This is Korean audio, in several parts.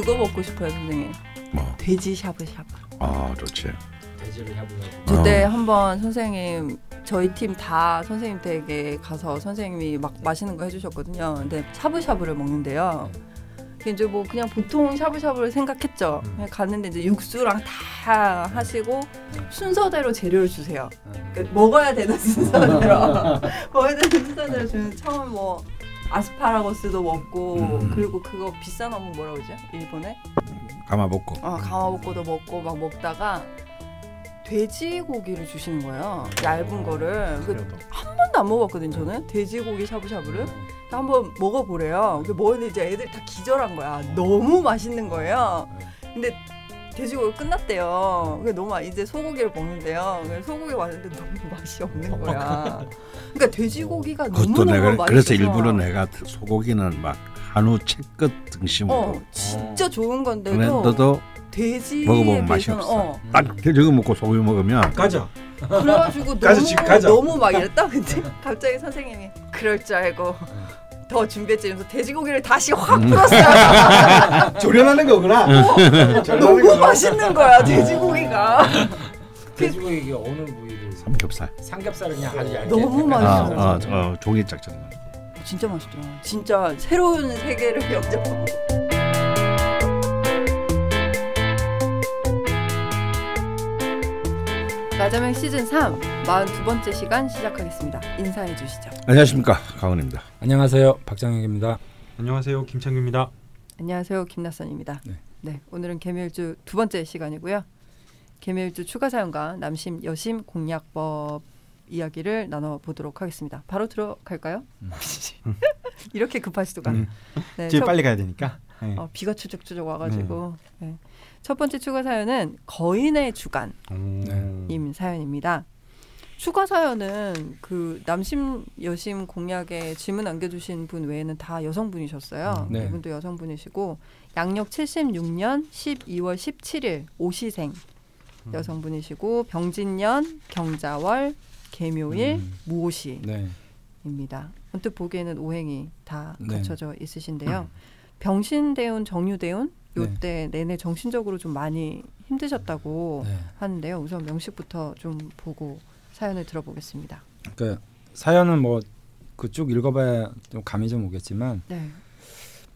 그거 먹고 싶어요, 선생님. 뭐. 돼지 샤브샤브. 아 좋지. 돼지를 해보려고. 그때 어. 한번 선생님 저희 팀 다 선생님 댁에 가서 선생님이 막 맛있는 거 해주셨거든요. 근데 샤브샤브를 먹는데요. 그게 이제 뭐 그냥 보통 샤브샤브를 생각했죠. 음. 그냥 갔는데 이제 육수랑 다 하시고 순서대로 재료를 주세요. 음. 그러니까 먹어야 되는 순서대로 먹어야 되는 순서대로 주는 처음 뭐 아스파라거스도 먹고 음. 그리고 그거 비싼 어묵 뭐라 그러죠? 일본에? 가마복고. 어, 가마복고도 먹고 막 먹다가 돼지고기를 주시는 거예요. 얇은 거를. 그한 번도 안 먹어봤거든요, 저는. 돼지고기 샤브샤브를. 한번 먹어보래요. 근데 먹었는데 이제 애들 다 기절한 거야. 너무 맛있는 거예요. 근데 돼지고기 끝났대요. 그게 너무 맛- 이제 소고기를 먹는데요. 소고기 왔는데 너무 맛이 없는 거야. 그러니까 돼지고기가 너무 너무 내가 맛있어. 그래서 일부러 내가 소고기는 막 한우 채끝 등심으로 어 진짜 좋은 건데도 그랬는데도 돼지에 먹어보면 맛이 없어. 어, 딱 돼지고 먹고 소고기 먹으면 가자. 그래가지고 가자, 너무 지금 가자. 너무 막 이랬다 근데 갑자기 선생님이 그럴 줄 알고 더 준비했지 이러면서 돼지고기를 다시 확 음. 풀었어요 조련하는 거구나. 조련하는 너무. 맛있는 거야 돼지고기가 돼지고기 이게 어느 부위를 삼겹살. 삼겹살을 그냥 아주 얇게. 너무 약간 맛있어요. 아, 어, 어, 종이 짝짝. 진짜 맛있더라 진짜 새로운 세계를 영접 라자명 시즌 3 42번째 시간 시작하겠습니다 인사해 주시죠 안녕하십니까 강원입니다. 안녕하세요, 박장혁입니다. 안녕하세요 김창규입니다. 안녕하세요 김나선입니다. 네. 네. 오늘은 개묘일주 두 번째 시간이고요. 개묘일주 추가 사연과 남심 여심 공약법 이야기를 나눠 보도록 하겠습니다. 바로 들어갈까요? 이렇게 급하시도가. 음. 네, 제일 첫- 빨리 가야 되니까. 네. 어, 비가 추적추적 와가지고 네. 첫 번째 추가 사연은 거인의 주간임 오. 사연입니다. 추가 사연은 그 남심 여심 공약에 질문 남겨주신 분 외에는 다 여성분이셨어요. 네. 이분도 여성분이시고 양력 76년 12월 17일 오시생 음. 여성분이시고 병진년 경자월 개묘일 음. 무오시입니다. 네. 언뜻 보기에는 오행이 다 네. 갖춰져 있으신데요. 병신대운 정유대운 네. 요때 내내 정신적으로 좀 많이 힘드셨다고 네. 하는데요. 우선 명식부터 좀 보고 사연을 들어보겠습니다. 그 사연은 뭐 그 쭉 읽어봐야 좀 감이 좀 오겠지만, 네.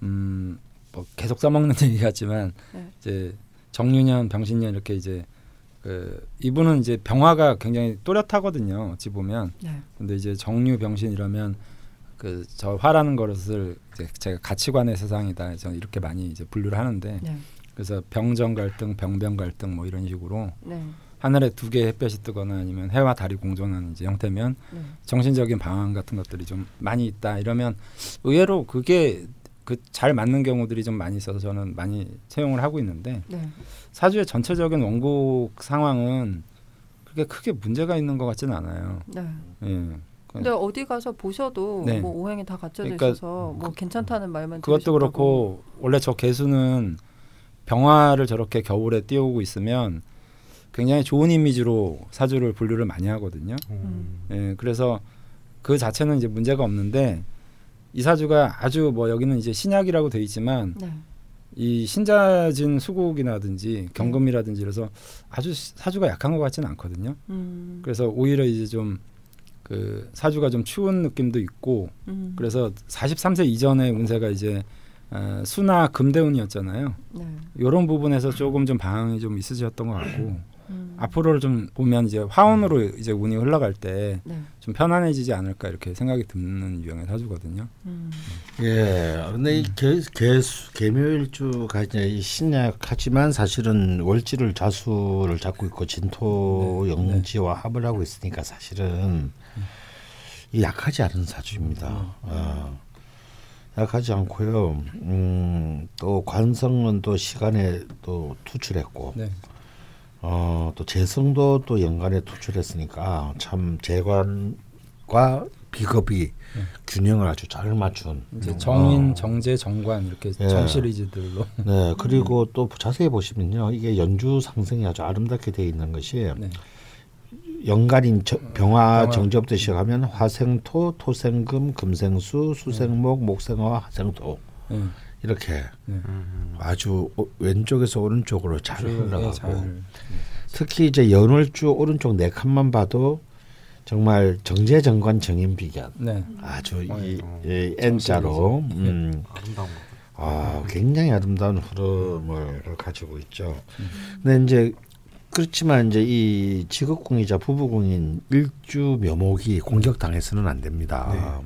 음 뭐 계속 써먹는 얘기 같지만 네. 이제 정유년, 병신년 이렇게 이제 그 이분은 이제 병화가 굉장히 또렷하거든요. 어찌 보면 네. 근데 이제 정유 병신 이러면 그 저 화라는 것을 이제 제가 가치관의 세상이다. 저는 이렇게 많이 이제 분류를 하는데 네. 그래서 병정 갈등, 병병 갈등 뭐 이런 식으로 네. 하늘에 두 개의 햇볕이 뜨거나 아니면 해와 달이 공존하는 이제 형태면 네. 정신적인 방황 같은 것들이 좀 많이 있다 이러면 의외로 그게 그 잘 맞는 경우들이 좀 많이 있어서 저는 많이 채용을 하고 있는데 네. 사주의 전체적인 원곡 상황은 그렇게 크게 문제가 있는 것 같지는 않아요. 네. 예. 근데 어디 가서 보셔도 네. 뭐 오행이 다 갖춰져 그러니까 있어서 뭐 괜찮다는 말만 그것도 들으셨다고. 그렇고 원래 저 개수는 병화를 저렇게 겨울에 띄우고 있으면 굉장히 좋은 이미지로 사주를 분류를 많이 하거든요. 음. 예, 그래서 그 자체는 이제 문제가 없는데 이 사주가 아주 뭐 여기는 이제 신약이라고 돼 있지만 네. 이 신자진 수국이라든지 경금이라든지 그래서 아주 시- 사주가 약한 것 같지는 않거든요. 음. 그래서 오히려 이제 좀 그 사주가 좀 추운 느낌도 있고 음. 그래서 43세 이전의 운세가 이제 어, 수나 금대운이었잖아요. 네. 이런 부분에서 조금 좀 방황이 좀 있으셨던 것 같고 음. 앞으로를 좀 보면 이제 화운으로 이제 운이 흘러갈 때좀 네. 편안해지지 않을까 이렇게 생각이 드는 유형의 사주거든요. 음. 예, 근데 이 개, 개수, 개묘일주가 이제 이 신약하지만 사실은 월지를 자수를 잡고 있고 진토 네, 영지와 합을 하고 있으니까 사실은 이 약하지 않은 사주입니다. 어, 약하지 않고요. 음, 또 관성은 또 시간에 또 투출했고, 네. 어, 또 재성도 또 연간에 투출했으니까 참 재관과 비겁이 균형을 아주 잘 맞춘. 이제 정인, 어. 정제, 정관 이렇게 예. 정 시리즈들로 네, 그리고 또 자세히 보시면요, 이게 연주 상승이 아주 아름답게 되어 있는 것이 네. 연간인 저- 병화. 정제부터 시작하면 화생토, 토생금, 금생수, 수생목, 목생화, 화생토 예. 이렇게 음. 아주 오- 왼쪽에서 오른쪽으로 잘 흘러가고 잘. 특히 이제 연월주 오른쪽 네 칸만 봐도 정말 정제정관 정인비견 네. 아주 어, 이, 어. 이 N자로. 음, 아름다운 거. 아, 굉장히 아름다운 흐름을 가지고 있죠. 근데 이제 그렇지만 이제 이 직업궁이자 부부궁인 일주 묘목이 공격당해서는 안 됩니다.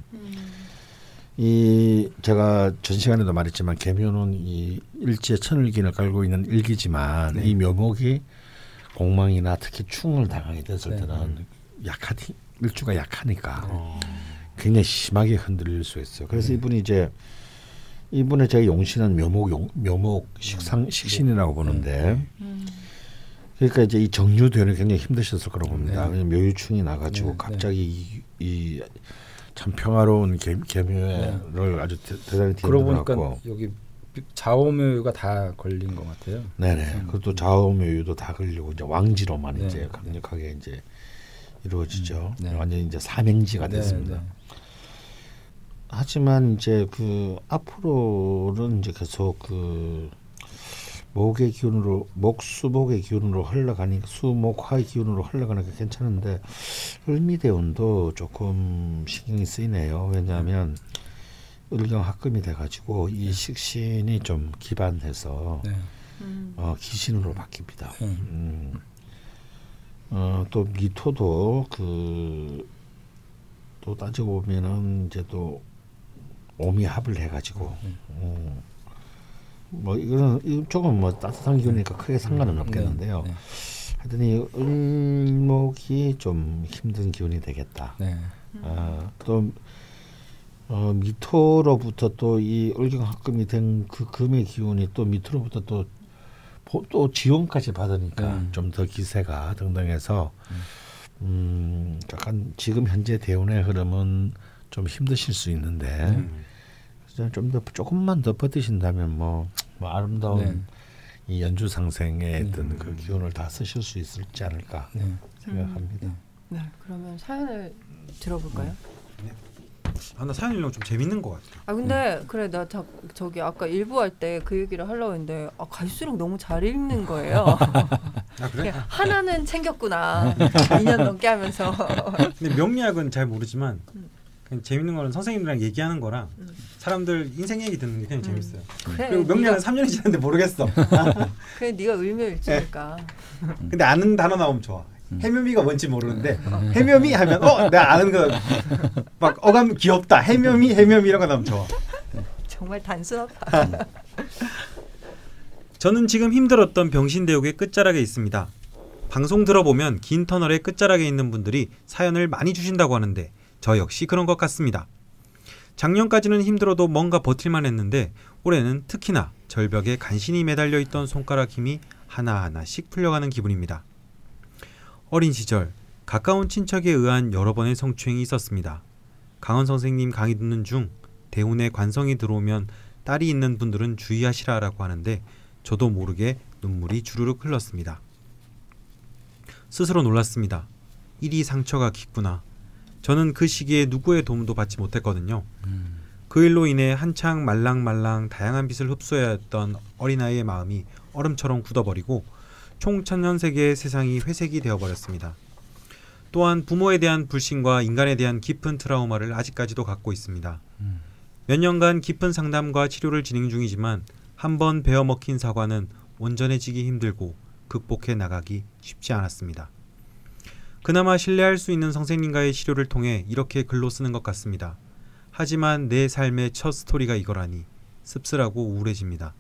이 제가 전 시간에도 말했지만 개묘는 이 일지에 천을긴을 깔고 있는 일기지만 이 묘목이 공망이나 특히 충을 당하게 됐을 네. 때는 약하니 일주가 약하니까 어. 굉장히 심하게 흔들릴 수 있어요. 그래서 이분이 이제 이분의 제가 용신은 묘목 용, 묘목 식상 식신이라고 보는데 그러니까 이제 이 정유되는 굉장히 힘드셨을 거라고 봅니다. 네. 묘유충이 나가지고 네, 네. 갑자기 이참 평화로운 개, 개묘를 아주 대, 대단히 그러고 보니까 여기 좌우묘가 다 걸린 것 같아요. 네네. 그것도 좌우묘유도 다 걸리고 이제 왕지로만 네, 이제 네. 강력하게 이제 이루어지죠. 네. 완전 히 이제 삼행지가 네, 됐습니다. 네. 하지만 이제 그 앞으로는 이제 계속 그 목의 기운으로 목수목의 기운으로 흘러가니까 수목화의 기운으로 흘러가니까 괜찮은데 을미대운도 조금 신경이 쓰이네요. 왜냐하면 을경 합금이 돼가지고 이 식신이 좀 기반해서 네. 어, 기신으로 바뀝니다. 네. 음. 어, 또 미토도 그 또 따지고 보면은 이제 또 오미 합을 해가지고 음. 뭐 이거는 이쪽은 뭐 따뜻한 기운이니까 크게 상관은 없겠는데요. 네. 하여튼 이 을목이 좀 힘든 기운이 되겠다. 네. 아, 또 어, 미토로부터 또 이 을경합금이 된 그 금의 기운이 또 미토로부터 또 보- 또 지원까지 받으니까 음. 좀더 기세가 등등해서 음, 약간 지금 현재 대운의 흐름은 좀 힘드실 수 있는데 음. 좀 더 조금만 더 버티신다면 뭐, 뭐 아름다운 네. 이 연주 상생의 네. 어떤 그 기운을 다 쓰실 수 있을지 않을까 네. 생각합니다. 네, 그러면 사연을 들어볼까요? 아, 나 사연 읽는 거좀 재밌는 것 같아. 아 근데 그래 나 자, 저기 아까 일부 할 때 그 얘기를 하려고 했는데 아, 갈수록 너무 잘 읽는 거예요. 아 그래? 하나는 챙겼구나. 2년 넘게 하면서. 근데 명리학은 잘 모르지만 음. 그냥 재밌는 거는 선생님들이랑 얘기하는 거랑 음. 사람들 인생 얘기 듣는 게 그냥 음. 재밌어요. 그래. 그리고 네가, 3년이 지났는데 모르겠어. 그래 네가 을묘일주니까. 근데 아는 단어 나오면 좋아. 음. 해묘미가 뭔지 모르는데 해묘미 하면 어 내가 아는 거 막 어감 귀엽다. 해묘미 해묘미 이런 거 나오면 좋아. 정말 단순하다. 저는 지금 힘들었던 병신대욕의 끝자락에 있습니다. 방송 들어보면 긴 터널의 끝자락에 있는 분들이 사연을 많이 주신다고 하는데 저 역시 그런 것 같습니다. 작년까지는 힘들어도 뭔가 버틸만 했는데 올해는 특히나 절벽에 간신히 매달려 있던 손가락 힘이 하나하나씩 풀려가는 기분입니다. 어린 시절 가까운 친척에 의한 여러 번의 성추행이 있었습니다. 강원 선생님 강의 듣는 중 대운에 관성이 들어오면 딸이 있는 분들은 주의하시라라고 하는데 저도 모르게 눈물이 주르륵 흘렀습니다. 스스로 놀랐습니다. 일이 상처가 깊구나. 저는 그 시기에 누구의 도움도 받지 못했거든요. 그 일로 인해 한창 말랑말랑 다양한 빛을 흡수해야 했던 어린아이의 마음이 얼음처럼 굳어버리고 총천년세계의 세상이 회색이 되어버렸습니다. 또한 부모에 대한 불신과 인간에 대한 깊은 트라우마를 아직까지도 갖고 있습니다. 몇 년간 깊은 상담과 치료를 진행 중이지만 한번 베어 먹힌 사과는 온전해지기 힘들고 극복해 나가기 쉽지 않았습니다. 그나마 신뢰할 수 있는 선생님과의 치료를 통해 이렇게 글로 쓰는 것 같습니다. 하지만 내 삶의 첫 스토리가 이거라니 씁쓸하고 우울해집니다.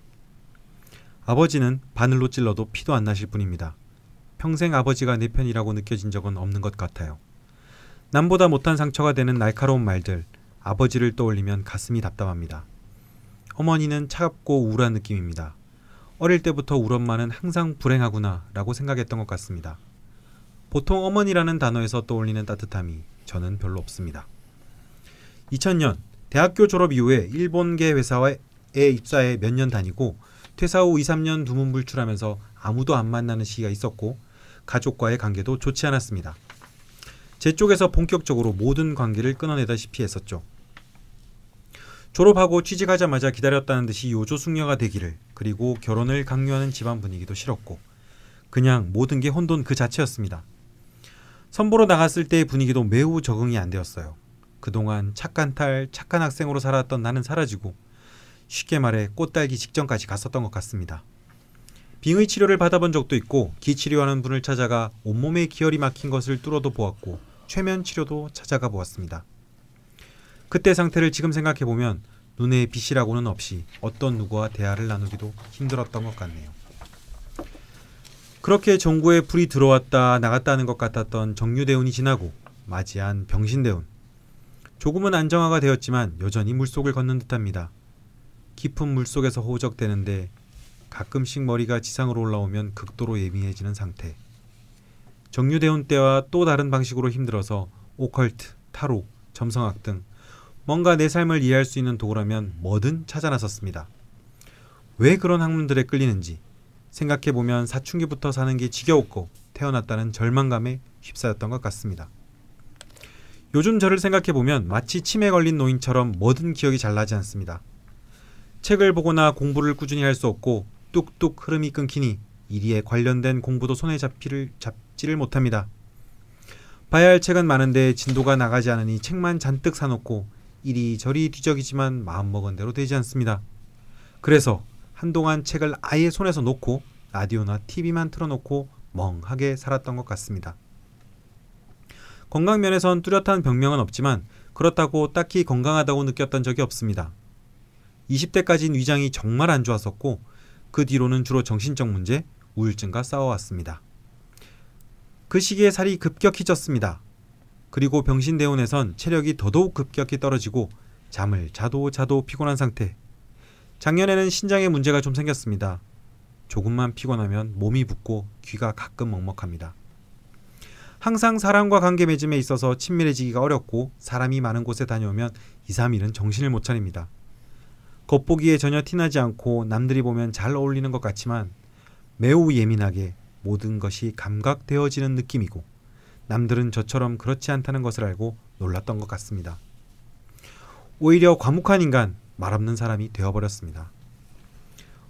아버지는 바늘로 찔러도 피도 안 나실 분입니다. 평생 아버지가 내 편이라고 느껴진 적은 없는 것 같아요. 남보다 못한 상처가 되는 날카로운 말들, 아버지를 떠올리면 가슴이 답답합니다. 어머니는 차갑고 우울한 느낌입니다. 어릴 때부터 우리 엄마는 항상 불행하구나 라고 생각했던 것 같습니다. 보통 어머니라는 단어에서 떠올리는 따뜻함이 저는 별로 없습니다. 2000년 대학교 졸업 이후에 일본계 회사에 입사해 몇 년 다니고 퇴사 후 2, 3년 두문불출하면서 아무도 안 만나는 시기가 있었고 가족과의 관계도 좋지 않았습니다. 제 쪽에서 본격적으로 모든 관계를 끊어내다시피 했었죠. 졸업하고 취직하자마자 기다렸다는 듯이 요조 숙녀가 되기를 그리고 결혼을 강요하는 집안 분위기도 싫었고 그냥 모든 게 혼돈 그 자체였습니다. 선보러 나갔을 때의 분위기도 매우 적응이 안 되었어요. 그동안 착한 탈, 착한 학생으로 살았던 나는 사라지고 쉽게 말해 꽃달기 직전까지 갔었던 것 같습니다. 빙의 치료를 받아본 적도 있고 기치료하는 분을 찾아가 온몸에 기혈이 막힌 것을 뚫어도 보았고 최면 치료도 찾아가 보았습니다. 그때 상태를 지금 생각해 보면 눈에 빛이라고는 없이 어떤 누구와 대화를 나누기도 힘들었던 것 같네요. 그렇게 정구에 불이 들어왔다 나갔다는 것 같았던 정유대운이 지나고 맞이한 병신대운. 조금은 안정화가 되었지만 여전히 물속을 걷는 듯합니다. 깊은 물속에서 호적되는데 가끔씩 머리가 지상으로 올라오면 극도로 예민해지는 상태. 정유대운 때와 또 다른 방식으로 힘들어서 오컬트, 타로, 점성학 등 뭔가 내 삶을 이해할 수 있는 도구라면 뭐든 찾아 나섰습니다. 왜 그런 학문들에 끌리는지 생각해 보면 사춘기부터 사는 게 지겨웠고 태어났다는 절망감에 휩싸였던 것 같습니다. 요즘 저를 생각해 보면 마치 치매 걸린 노인처럼 뭐든 기억이 잘 나지 않습니다. 책을 보거나 공부를 꾸준히 할 수 없고 뚝뚝 흐름이 끊기니 이리에 관련된 공부도 손에 잡히를 잡지를 못합니다. 봐야 할 책은 많은데 진도가 나가지 않으니 책만 잔뜩 사놓고 이리저리 뒤적이지만 마음먹은 대로 되지 않습니다. 그래서 한동안 책을 아예 손에서 놓고 라디오나 TV만 틀어놓고 멍하게 살았던 것 같습니다. 건강 면에선 뚜렷한 병명은 없지만 그렇다고 딱히 건강하다고 느꼈던 적이 없습니다. 20대까지는 위장이 정말 안 좋았었고 그 뒤로는 주로 정신적 문제, 우울증과 싸워왔습니다. 그 시기에 살이 급격히 쪘습니다. 그리고 병신대원에선 체력이 더더욱 급격히 떨어지고 잠을 자도 자도 피곤한 상태. 작년에는 신장에 문제가 좀 생겼습니다. 조금만 피곤하면 몸이 붓고 귀가 가끔 먹먹합니다. 항상 사람과 관계 맺음에 있어서 친밀해지기가 어렵고 사람이 많은 곳에 다녀오면 2, 3일은 정신을 못 차립니다. 겉보기에 전혀 티나지 않고 남들이 보면 잘 어울리는 것 같지만 매우 예민하게 모든 것이 감각되어지는 느낌이고 남들은 저처럼 그렇지 않다는 것을 알고 놀랐던 것 같습니다. 오히려 과묵한 인간, 말없는 사람이 되어버렸습니다.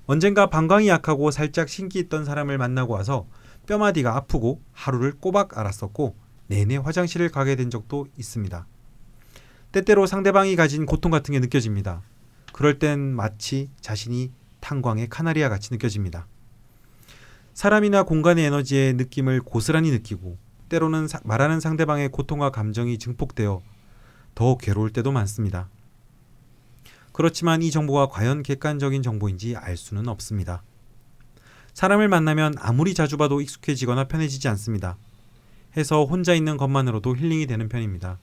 언젠가 방광이 약하고 살짝 신기 있던 사람을 만나고 와서 뼈마디가 아프고 하루를 꼬박 앓았었고 내내 화장실을 가게 된 적도 있습니다. 때때로 상대방이 가진 고통 같은 게 느껴집니다. 그럴 땐 마치 자신이 탄광의 카나리아 같이 느껴집니다. 사람이나 공간의 에너지의 느낌을 고스란히 느끼고 때로는 사, 말하는 상대방의 고통과 감정이 증폭되어 더 괴로울 때도 많습니다. 그렇지만 이 정보가 과연 객관적인 정보인지 알 수는 없습니다. 사람을 만나면 아무리 자주 봐도 익숙해지거나 편해지지 않습니다. 해서 혼자 있는 것만으로도 힐링이 되는 편입니다.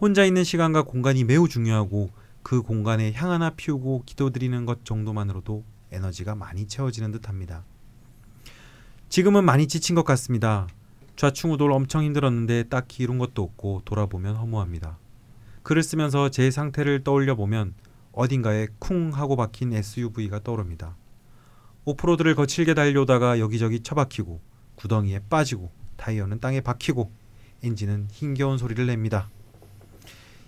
혼자 있는 시간과 공간이 매우 중요하고 그 공간에 향 하나 피우고 기도드리는 것 정도만으로도 에너지가 많이 채워지는 듯 합니다. 지금은 많이 지친 것 같습니다. 좌충우돌 엄청 힘들었는데 딱히 이룬 것도 없고 돌아보면 허무합니다. 글을 쓰면서 제 상태를 떠올려 보면 어딘가에 쿵 하고 박힌 SUV가 떠오릅니다. 오프로드를 거칠게 달려오다가 여기저기 처박히고 구덩이에 빠지고 타이어는 땅에 박히고 엔진은 힘겨운 소리를 냅니다.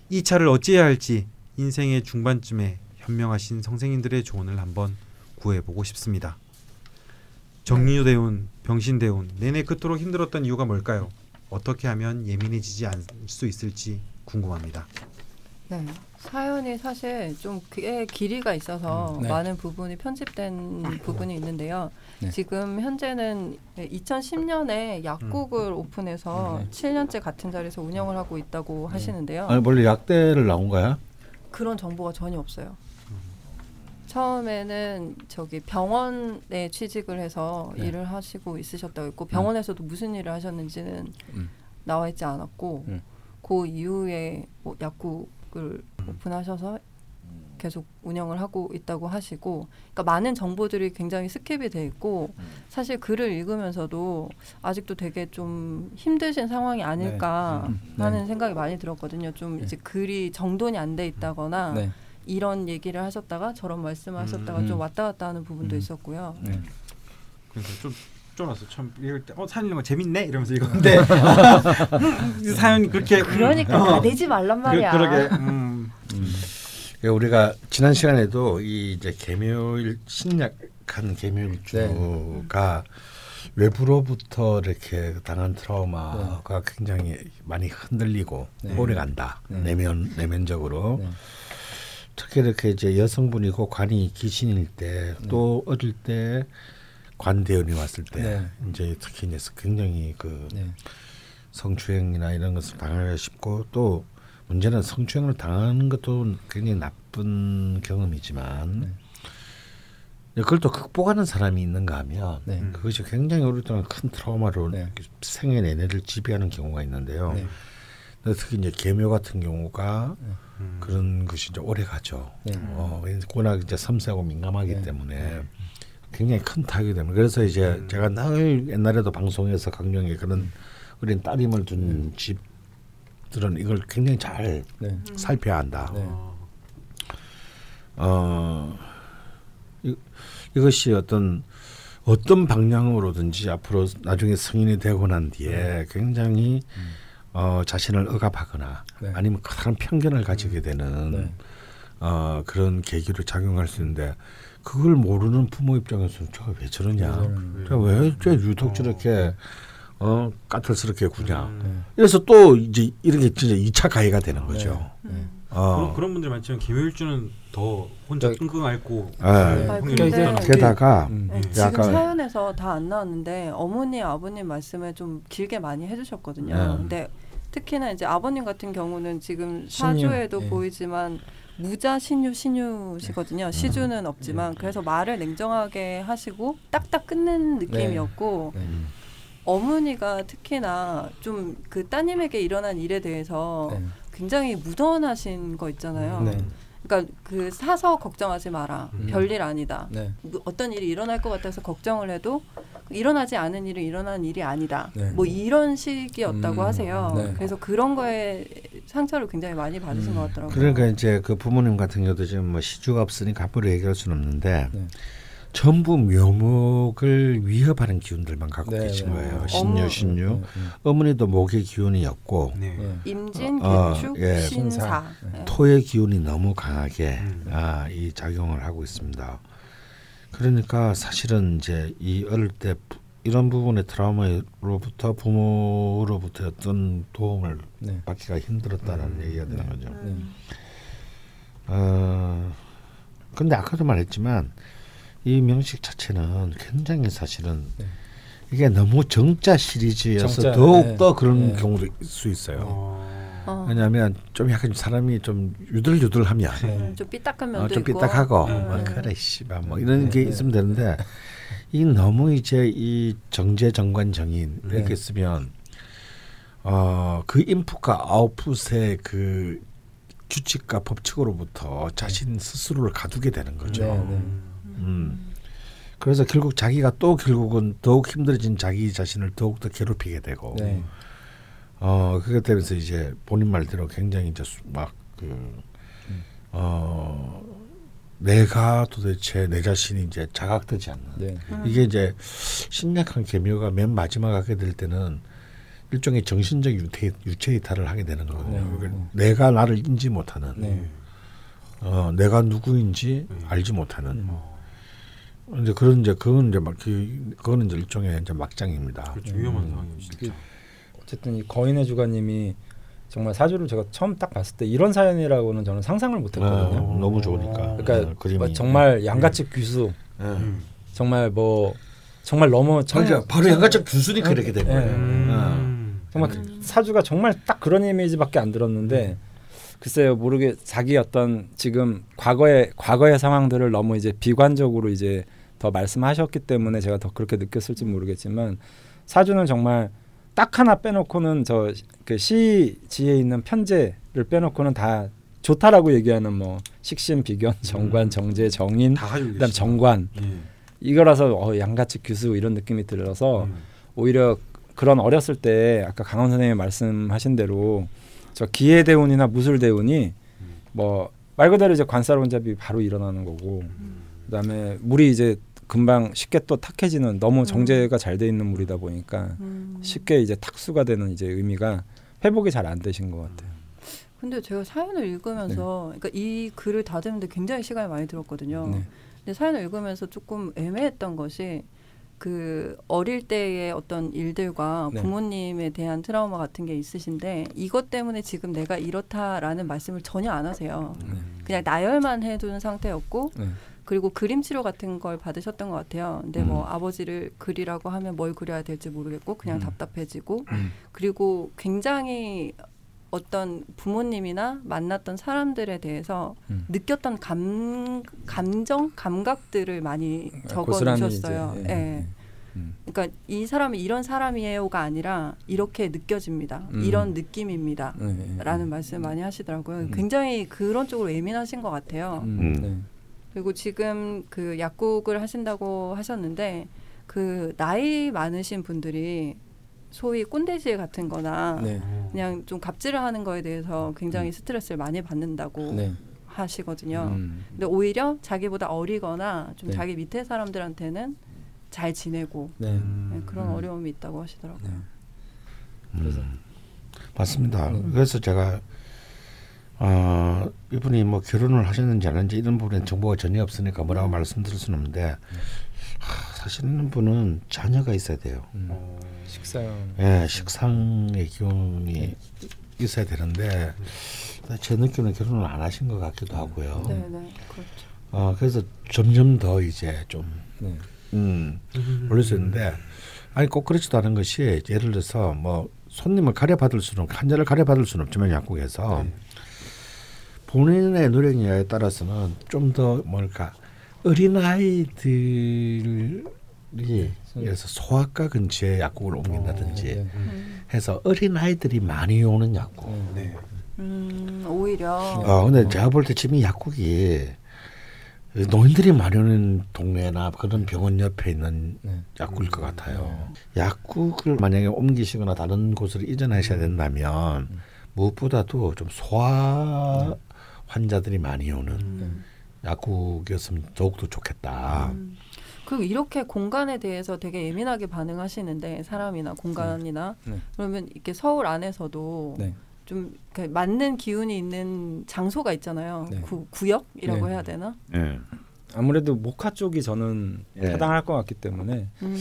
이 차를 어찌해야 할지 인생의 중반쯤에 현명하신 선생님들의 조언을 한번 구해보고 싶습니다. 정리대운, 병신대운 내내 그토록 힘들었던 이유가 뭘까요? 어떻게 하면 예민해지지 않을 수 있을지 궁금합니다. 네. 사연이 사실 좀 꽤 길이가 있어서 음, 네. 많은 부분이 편집된 부분이 있는데요. 네. 지금 현재는 2010년에 약국을 오픈해서 네. 7년째 같은 자리에서 운영을 하고 있다고 하시는데요. 아니 원래 약대를 나온 거야? 그런 정보가 전혀 없어요. 처음에는 저기 병원에 취직을 해서 네. 일을 하시고 있으셨다고 했고 병원에서도 무슨 일을 하셨는지는 음. 나와 있지 않았고 음. 그 이후에 뭐 약국을 오픈하셔서 계속 운영을 하고 있다고 하시고 그러니까 많은 정보들이 굉장히 skip이 돼 있고 사실 글을 읽으면서도 아직도 되게 좀 힘드신 상황이 아닐까 음, 네. 하는 생각이 많이 들었거든요. 좀 네. 이제 글이 정돈이 안 돼 있다거나 네. 이런 얘기를 하셨다가 저런 말씀을 하셨다가 음. 좀 왔다 갔다 하는 부분도 음. 있었고요. 네. 그래서 좀 쫄았어. 참 읽을 때 어 사연 읽는 거 재밌네 이러면서 읽었는데 이 사연이 그렇게 그러니까 어, 나대지 말란 말이야. 그, 그러게 음, 음. 그 우리가 지난 시간에도 이 이제 개묘일 신약한 개묘일주가 외부로부터 이렇게 당한 트라우마가 굉장히 많이 흔들리고 네. 오래 간다 네. 내면 내면적으로 네. 특히 이렇게 이제 여성분이고 관이 귀신일 때 또 어릴 때 관대원이 왔을 때 네. 이제 특히 이제 굉장히 그 네. 성추행이나 이런 것을 당하기가 쉽고 또 문제는 성추행을 당하는 것도 굉장히 나쁜 경험이지만 그걸 또 극복하는 사람이 있는가 하면 네. 그것이 굉장히 오랫동안 큰 트라우마로 네. 생애 내내를 지배하는 경우가 있는데요. 네. 특히 이제 계묘 같은 경우가 음. 그런 것이 이제 오래 가죠. 네. 어, 워낙 이제 섬세하고 민감하기 네. 때문에 굉장히 큰 타격이 됩니다. 그래서 이제 음. 제가 늘 옛날에도 방송에서 강령에 그런 어린 따님을 둔 집들은 이걸 굉장히 잘 네. 살펴야 한다. 네. 어, 이, 이것이 어떤 어떤 방향으로든지 앞으로 나중에 성인이 되고 난 뒤에 굉장히 어, 자신을 억압하거나 네. 아니면 커다란 편견을 가지게 되는 네. 어, 그런 계기로 작용할 수 있는데 그걸 모르는 부모 입장에서는 저가 왜 저러냐, 왜 저가 왜저 유독 저렇게 어 까탈스럽게 구냐. 음. 그래서 또 이제 이런 게 진짜 2차 가해가 되는 거죠. 네. 어. 그런, 그런 분들 많지만 김효일주는 더 혼자 저- 끙끙 앓고 네. 게다가 음. 네, 음. 지금 사연에서 다 안 나왔는데 어머니 아버님 말씀을 좀 길게 많이 해주셨거든요. 네. 근데 특히나 이제 아버님 같은 경우는 지금 사주에도 예. 보이지만 무자 신유 신유시거든요. 시주는 없지만 그래서 말을 냉정하게 하시고 딱딱 끊는 느낌이었고 네. 어머니가 특히나 좀 그 따님에게 일어난 일에 대해서 네. 굉장히 무던하신 거 있잖아요. 네. 그러니까 그 사서 걱정하지 마라. 음. 별일 아니다. 네. 뭐 어떤 일이 일어날 것 같아서 걱정을 해도 일어나지 않은 일은 일어난 일이 아니다. 네. 뭐 이런 식이었다고 음, 하세요. 네. 그래서 그런 거에 상처를 굉장히 많이 받으신 음, 것 같더라고요. 그러니까 이제 그 부모님 같은 경우도 지금 뭐 시주가 없으니까 함부로 얘기할 수는 없는데 네. 전부 묘목을 위협하는 기운들만 갖고 네, 계신 네. 거예요. 어머. 신유, 신유. 네. 네. 어머니도 목의 기운이었고 네. 네. 임진, 어, 개축, 예. 신사. 신사. 네. 토의 기운이 너무 강하게 음. 아, 이 작용을 하고 있습니다. 그러니까 사실은 이제 이 어릴 때 부- 이런 부분의 트라우마로부터 부모로부터 어떤 도움을 네. 받기가 힘들었다는 음. 얘기가 되는 네. 거죠. 음. 어, 근데 아까도 말했지만 이 명식 자체는 굉장히 사실은 네. 이게 너무 정자 시리즈여서 정자, 더욱 네. 더 그런 네. 경우도 있을 수 있어요. 어. 어. 왜냐하면 좀 약간 사람이 좀 유들유들하면 네. 음, 좀 삐딱한 면도 어, 좀. 삐딱하고 음. 뭐 그래 씨발 뭐 이런 게 네. 있으면 되는데 이 너무 이제 이 정제 정관 정인 네. 이렇게 쓰면 어그 인풋과 아웃풋의 그 규칙과 법칙으로부터 자신 스스로를 가두게 되는 거죠. 네, 네. 음. 그래서 결국 자기가 또 결국은 더욱 힘들어진 자기 자신을 더욱 더 괴롭히게 되고 네. 어 그것 때문에 이제 본인 말대로 굉장히 이제 막그 음. 어, 내가 도대체 내 자신이 이제 자각되지 않는 네. 음. 이게 이제 심각한 계묘가 맨 마지막 하게 될 때는 일종의 정신적 유체, 유체 이탈을 하게 되는 거거든요. 네. 그러니까 내가 나를 인지 못하는 네. 어, 내가 누구인지 음. 알지 못하는 음. 이제 그런 이제 그건 이제 막 그, 그거는 이제 일종의 이제 막장입니다. 그렇죠. 위험한 음. 진짜. 어쨌든 이 거인의 주가님이 정말 사주를 제가 처음 딱 봤을 때 이런 사연이라고는 저는 상상을 못했거든요. 어, 너무 좋으니까. 그러니까 어, 그림이 뭐 정말 양가집 귀수, 예. 음. 정말 뭐 정말 너무 정, 그러니까 바로 양가적 규수니까 이렇게 된 예. 거예요. 음. 정말 그 사주가 정말 딱 그런 이미지밖에 안 들었는데 글쎄요 모르게 자기 어떤 지금 과거의 과거의 상황들을 너무 이제 비관적으로 이제 더 말씀하셨기 때문에 제가 더 그렇게 느꼈을지 모르겠지만 사주는 정말 딱 하나 빼놓고는 저 그 시지에 있는 편제를 빼놓고는 다 좋다라고 얘기하는 뭐 식신 비견 정관 음. 정제 정인 그다음. 정관 예. 이거라서 어, 양가치 규수 이런 느낌이 들어서 음. 오히려 그런 어렸을 때 아까 강원 선생님이 말씀하신 대로 저 기회 대운이나 무술 대운이 음. 뭐말 그대로 이제 관사론잡이 바로 일어나는 거고 그다음에 물이 이제 금방 쉽게 또 탁해지는 너무 정제가 잘 돼 있는 물이다 보니까 음. 쉽게 이제 탁수가 되는 이제 의미가 회복이 잘 안 되신 것 같아요. 근데 제가 사연을 읽으면서 그러니까 이 글을 다듬는데 굉장히 시간이 많이 들었거든요. 네. 근데 사연을 읽으면서 조금 애매했던 것이 그 어릴 때의 어떤 일들과 네. 부모님에 대한 트라우마 같은 게 있으신데 이것 때문에 지금 내가 이렇다라는 말씀을 전혀 안 하세요. 네. 그냥 나열만 해둔 상태였고 네. 그리고 그림 치료 같은 걸 받으셨던 것 같아요. 근데 뭐 음. 아버지를 그리라고 하면 뭘 그려야 될지 모르겠고 그냥 음. 답답해지고 음. 그리고 굉장히 어떤 부모님이나 만났던 사람들에 대해서 음. 느꼈던 감 감정 감각들을 많이 적어 고스란히 놓으셨어요. 이제, 예. 예, 예. 음. 그러니까 이 사람이 이런 사람이에요가 아니라 이렇게 느껴집니다. 음. 이런 느낌입니다. 네, 네, 라는 네. 말씀 많이 하시더라고요. 음. 굉장히 그런 쪽으로 예민하신 것 같아요. 음. 음. 네. 그리고 지금 그 약국을 하신다고 하셨는데 그 나이 많으신 분들이 소위 꼰대질 같은 거나 네. 그냥 좀 갑질을 하는 거에 대해서 굉장히 스트레스를 많이 받는다고 네. 하시거든요. 음. 근데 오히려 자기보다 어리거나 좀 네. 자기 밑에 사람들한테는 잘 지내고 네. 네, 그런 음. 어려움이 있다고 하시더라고요. 네. 음, 맞습니다. 음. 그래서 제가 어, 이분이 뭐 결혼을 하셨는지 안 했는지 이런 부분에 정보가 전혀 없으니까 뭐라고 말씀드릴 수는 없는데 하, 사실 이런 분은 자녀가 있어야 돼요. 음. 식사요. 예, 식상의 기운이 있어야 되는데 제 느낌은 결혼을 안 하신 것 같기도 하고요. 네, 네, 그렇죠. 어, 그래서 점점 더 이제 좀 네. 음, 올릴 수 있는데 아니 꼭 그렇지도 않은 것이 예를 들어서 뭐 손님을 가려받을 수는 환자를 가려받을 수는 없지만 약국에서 네. 본인의 노력에 따라서는 좀 더 뭘까 어린 아이들이 그래서 소아과 근처에 약국을 옮긴다든지 네. 음, 해서 어린 아이들이 많이 오는 약국. 네. 음, 오히려 어 근데 제가 볼 때 지금 이 약국이 노인들이 많이 오는 동네나 그런 병원 옆에 있는 네. 약국일 것 같아요. 약국을 만약에 옮기시거나 다른 곳으로 이전하셔야 된다면 무엇보다도 좀 소아 환자들이 많이 오는 음. 약국이었으면 더욱더 좋겠다. 음. 그리고 이렇게 공간에 대해서 되게 예민하게 반응하시는데 사람이나 공간이나 네. 그러면 이렇게 서울 안에서도 네. 좀 맞는 기운이 있는 장소가 있잖아요. 네. 구, 구역이라고 네. 해야 되나? 예. 아무래도 목화 쪽이 저는 예. 해당할 것 같기 때문에 음,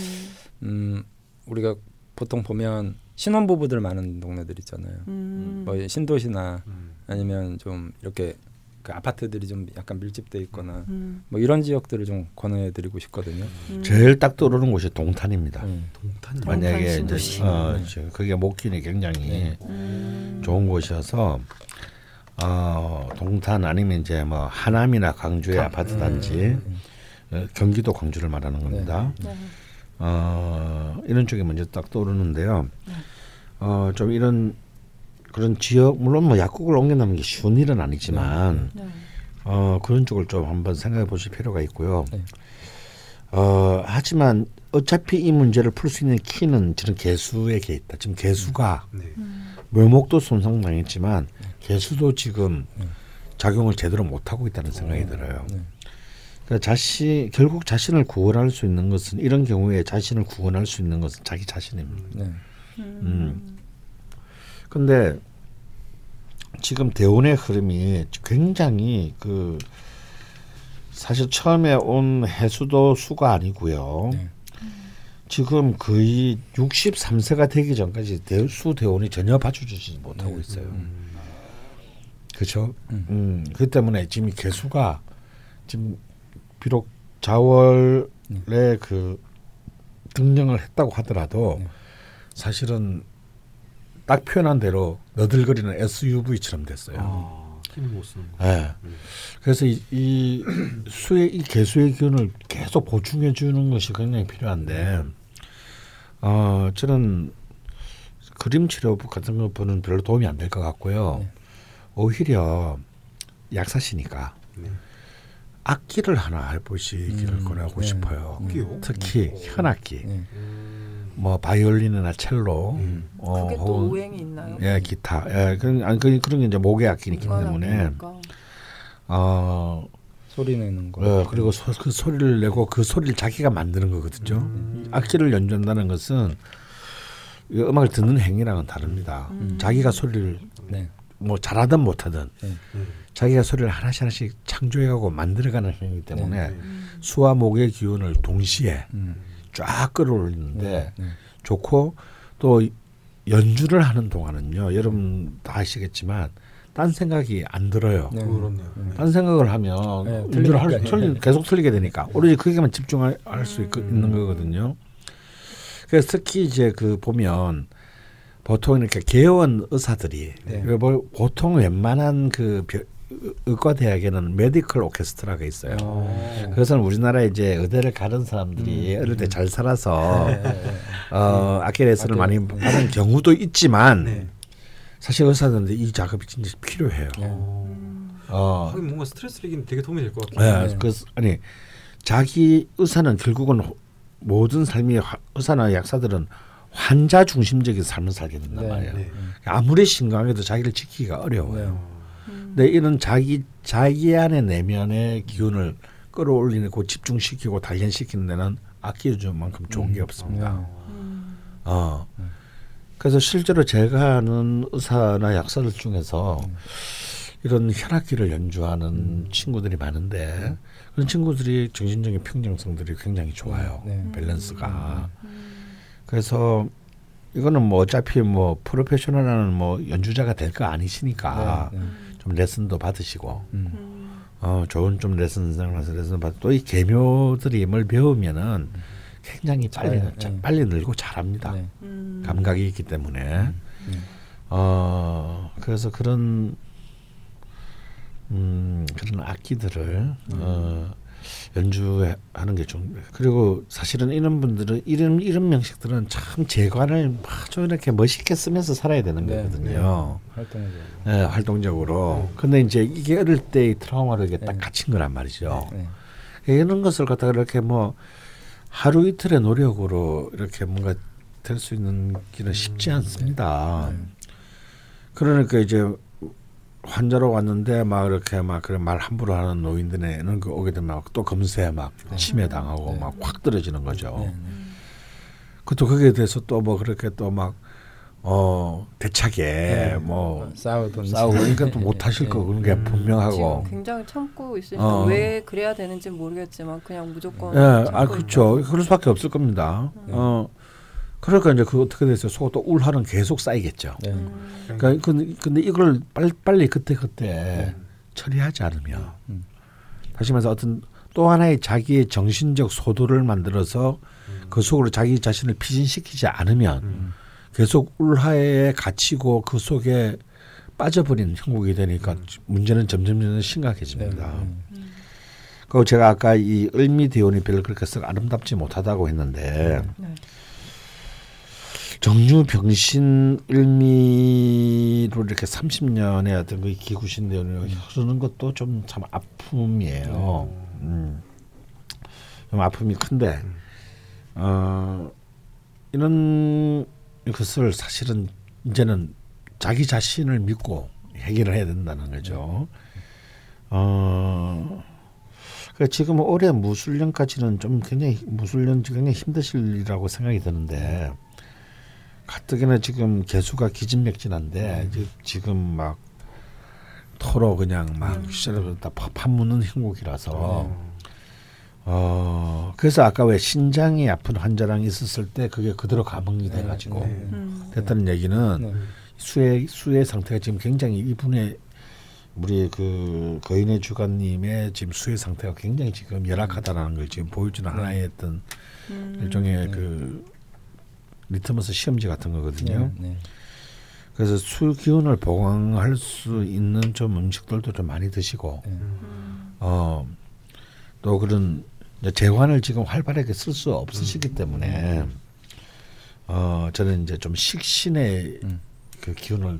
음, 우리가 보통 보면 신혼부부들 많은 동네들 있잖아요. 음, 뭐 신도시나 음. 아니면 좀 이렇게 그 아파트들이 좀 약간 밀집돼 있거나 음, 뭐 이런 지역들을 좀 권해드리고 싶거든요. 음. 제일 딱 떠오르는 곳이 동탄입니다. 음. 동탄. 만약에 이제 신도시. 어, 저- 그게 목균이 굉장히 네. 음. 좋은 곳이어서 어, 동탄 아니면 이제 뭐 하남이나 강주의 강- 아파트 음, 단지 음, 어, 경기도 광주를 말하는 겁니다. 네. 어, 이런 쪽이 먼저 딱 떠오르는데요. 네. 어, 좀 이런 그런 지역 물론 뭐 약국을 옮겨 놓는 게 쉬운 일은 아니지만 네. 어, 그런 쪽을 좀 한번 생각해 보실 필요가 있고요. 네. 어, 하지만 어차피 이 문제를 풀 수 있는 키는 저는 개수에게 있다. 지금 개수가 네. 음. 묘목도 손상당했지만 개수도 지금 네. 작용을 제대로 못 하고 있다는 생각이 들어요. 네. 그러니까 자신 결국 자신을 구원할 수 있는 것은 이런 경우에 자신을 구원할 수 있는 것은 자기 자신입니다. 네. 음. 근데 지금 대운의 흐름이 굉장히 그 사실 처음에 온 해수도 수가 아니고요. 네. 지금 거의 63세가 되기 전까지 대, 수 대운이 전혀 받쳐주지 못하고 네. 있어요. 음. 그렇죠. 음. 음, 그 때문에 지금 이 개수가 지금 비록 자월에 네. 그 등령을 했다고 하더라도 네. 사실은 딱 표현한 대로 너들거리는 SUV처럼 됐어요. 아, 힘을 못 쓰는 거. 예. 그래서 이, 이 수의 이 개수의 기운을 계속 보충해 주는 것이 굉장히 필요한데 어 저는 그림 치료 같은 거 보는 별로 도움이 안 될 것 같고요. 네. 오히려 약사시니까 네. 악기를 하나 해보시기를 음, 권하고 네. 싶어요. 악기요? 특히 현악기, 네. 음. 뭐 바이올린이나 첼로, 음. 어, 그게 또 혹은 오행이 있나요? 예 기타, 예 그런 아니 그- 그런 게 이제 목의 악기이기 때문에. 어 소리 내는 거. 어, 그리고 소, 그 소리를 내고 그 소리를 자기가 만드는 거거든요. 음. 악기를 연주한다는 것은 이 음악을 듣는 행위랑은 다릅니다. 음. 자기가 소리를 네. 뭐 잘하든 못하든 네. 음. 자기가 소리를 하나씩 하나씩 창조해가고 만들어가는 행위이기 때문에 네. 수와 목의 기운을 동시에 음. 쫙 끌어올리는데 네. 좋고 또 연주를 하는 동안은요 여러분 다 아시겠지만 딴 생각이 안 들어요. 네. 그렇네요. 네. 딴 생각을 하면 네, 연주를 할. 틀리, 계속 틀리게 되니까 오로지 거기에만 집중할 수 있, 있는 거거든요. 그래서 특히 이제 그 보면 보통 이렇게 개원 의사들이 네. 뭐 보통 웬만한 그 벼- 의과 대학에는 메디컬 오케스트라가 있어요. 어. 그것은 우리나라에 이제 의대를 가는 사람들이 어릴 때 잘 살아서 네, 네. 어, 악기 레슨을 악기, 많이 네. 받은 경우도 있지만 네. 사실 의사들한테 이 작업이 진짜 필요해요. 네. 어, 하긴 뭔가 스트레스리긴 되게 도움이 될 것 같아요. 네, 네. 그 아니 자기 의사는 결국은 호- 모든 삶이 화- 의사나 약사들은 환자 중심적인 삶을 살게 된단 네, 말이에요. 네. 아무리 심각해도 자기를 지키기가 어려워요. 네. 근데 이런 자기 자기 안의 내면의 기운을 끌어올리는 고 집중시키고 단련시키는 데는 악기주만큼 좋은 게 없습니다. 어. 그래서 실제로 제가 아는 의사나 약사들 중에서 이런 현악기를 연주하는 친구들이 많은데 그런 친구들이 정신적인 평정성들이 굉장히 좋아요. 네. 밸런스가. 그래서 이거는 뭐 어차피 뭐 프로페셔널한 뭐 연주자가 될 거 아니시니까 네, 네. 좀 레슨도 받으시고 음. 어 좋은 좀 레슨 생활에서 레슨 받고 또 이 개묘들이 뭘 배우면은 굉장히 빨리 잘, 자- 네. 빨리 늘고 잘합니다. 네. 감각이 있기 때문에 네. 어 그래서 그런 음 그런 악기들을 어 연주하는 게 좀 그리고 사실은 이런 분들은 이런 이런 명식들은 참 재관을 아주 이렇게 멋있게 쓰면서 살아야 되는 네, 거거든요. 활동적으로. 네, 활동적으로. 근데 이제 이게 어릴 때의 트라우마로 이게 딱 네. 갇힌 거란 말이죠. 네. 이런 것을 갖다가 이렇게 뭐 하루 이틀의 노력으로 이렇게 뭔가 될 수 있는 길은 쉽지 않습니다. 그러니까 이제 환자로 왔는데 막 이렇게 막 그런 말 함부로 하는 노인들에는 그 오게 되면 막또 검사에 막 침해 당하고 네. 막확 떨어지는 거죠. 네. 그것도 거기에 대해서 또 뭐 그렇게 또 막 어 대차게 네. 뭐 싸우던 싸우고 그러니까 또 못 하실 거 그런 게 지금 분명하고 굉장히 참고 있으니까 어. 왜 그래야 되는지 모르겠지만 그냥 무조건 예, 아 그렇죠. 그럴 수밖에 없을 겁니다. 어, 그러니까 이제 그 어떻게 됐어요? 속또 울화는 계속 쌓이겠죠. 네. 그러니까 근데, 근데 이걸 빨리 빨리 그때 그때 처리하지 않으면 음. 다시 말해서 어떤 또 하나의 자기의 정신적 소도를 만들어서 그 속으로 자기 자신을 피신시키지 않으면 계속 울화에 갇히고 그 속에 빠져버린 형국이 되니까 문제는 점점 점점 심각해집니다. 네. 그리고 제가 아까 이 을미대운이 별로 그렇게 썩 아름답지 못하다고 했는데 네. 정유병신 을미로 이렇게 30년의 어떤 그 기구신 대운이 흐르는 것도 좀 참 아픔이에요. 음. 좀 아픔이 큰데 어, 이런 것을 사실은 이제는 자기 자신을 믿고 해결을 해야 된다는 거죠. 어, 그 지금 올해 무술년까지는 좀 굉장히 무술년 굉장히 힘드실이라고 생각이 드는데 가뜩이나 지금 개수가 기진맥진한데 지- 지금 막 토로 그냥 막 시절을 다 파- 파묻는 형국이라서. 어. 그래서 아까 왜 신장이 아픈 환자랑 있었을 때 그게 그대로 감응이 돼가지고 음. 됐다는 얘기는 네. 수의 수의 상태가 지금 굉장히 이분의 우리 그 거인의 주관님의 지금 수의 상태가 굉장히 지금 열악하다라는 걸 지금 보여주는 하나의 어떤 음. 일종의 그 리트머스 시험지 같은 거거든요. 네. 네. 그래서 수 기운을 보강할 수 있는 좀 음식들도 좀 많이 드시고 네. 어또 그런 재관을 지금 활발하게 쓸 수 없으시기 때문에 어 저는 이제 좀 식신의 음. 그 기운을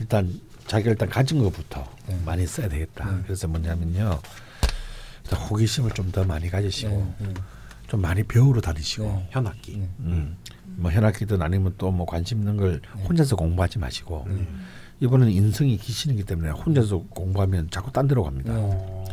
일단 자기가 일단 가진 것부터 네. 많이 써야 되겠다. 네. 그래서 뭐냐면요. 일단 호기심을 좀 더 많이 가지시고 네. 네. 좀 많이 배우러 다니시고 네. 현악기. 네. 음. 뭐 현악기든 아니면 또 뭐 관심 있는 걸 네. 혼자서 공부하지 마시고 이번은 인성이 기신이기 때문에 혼자서 공부하면 자꾸 딴 데로 갑니다. 네.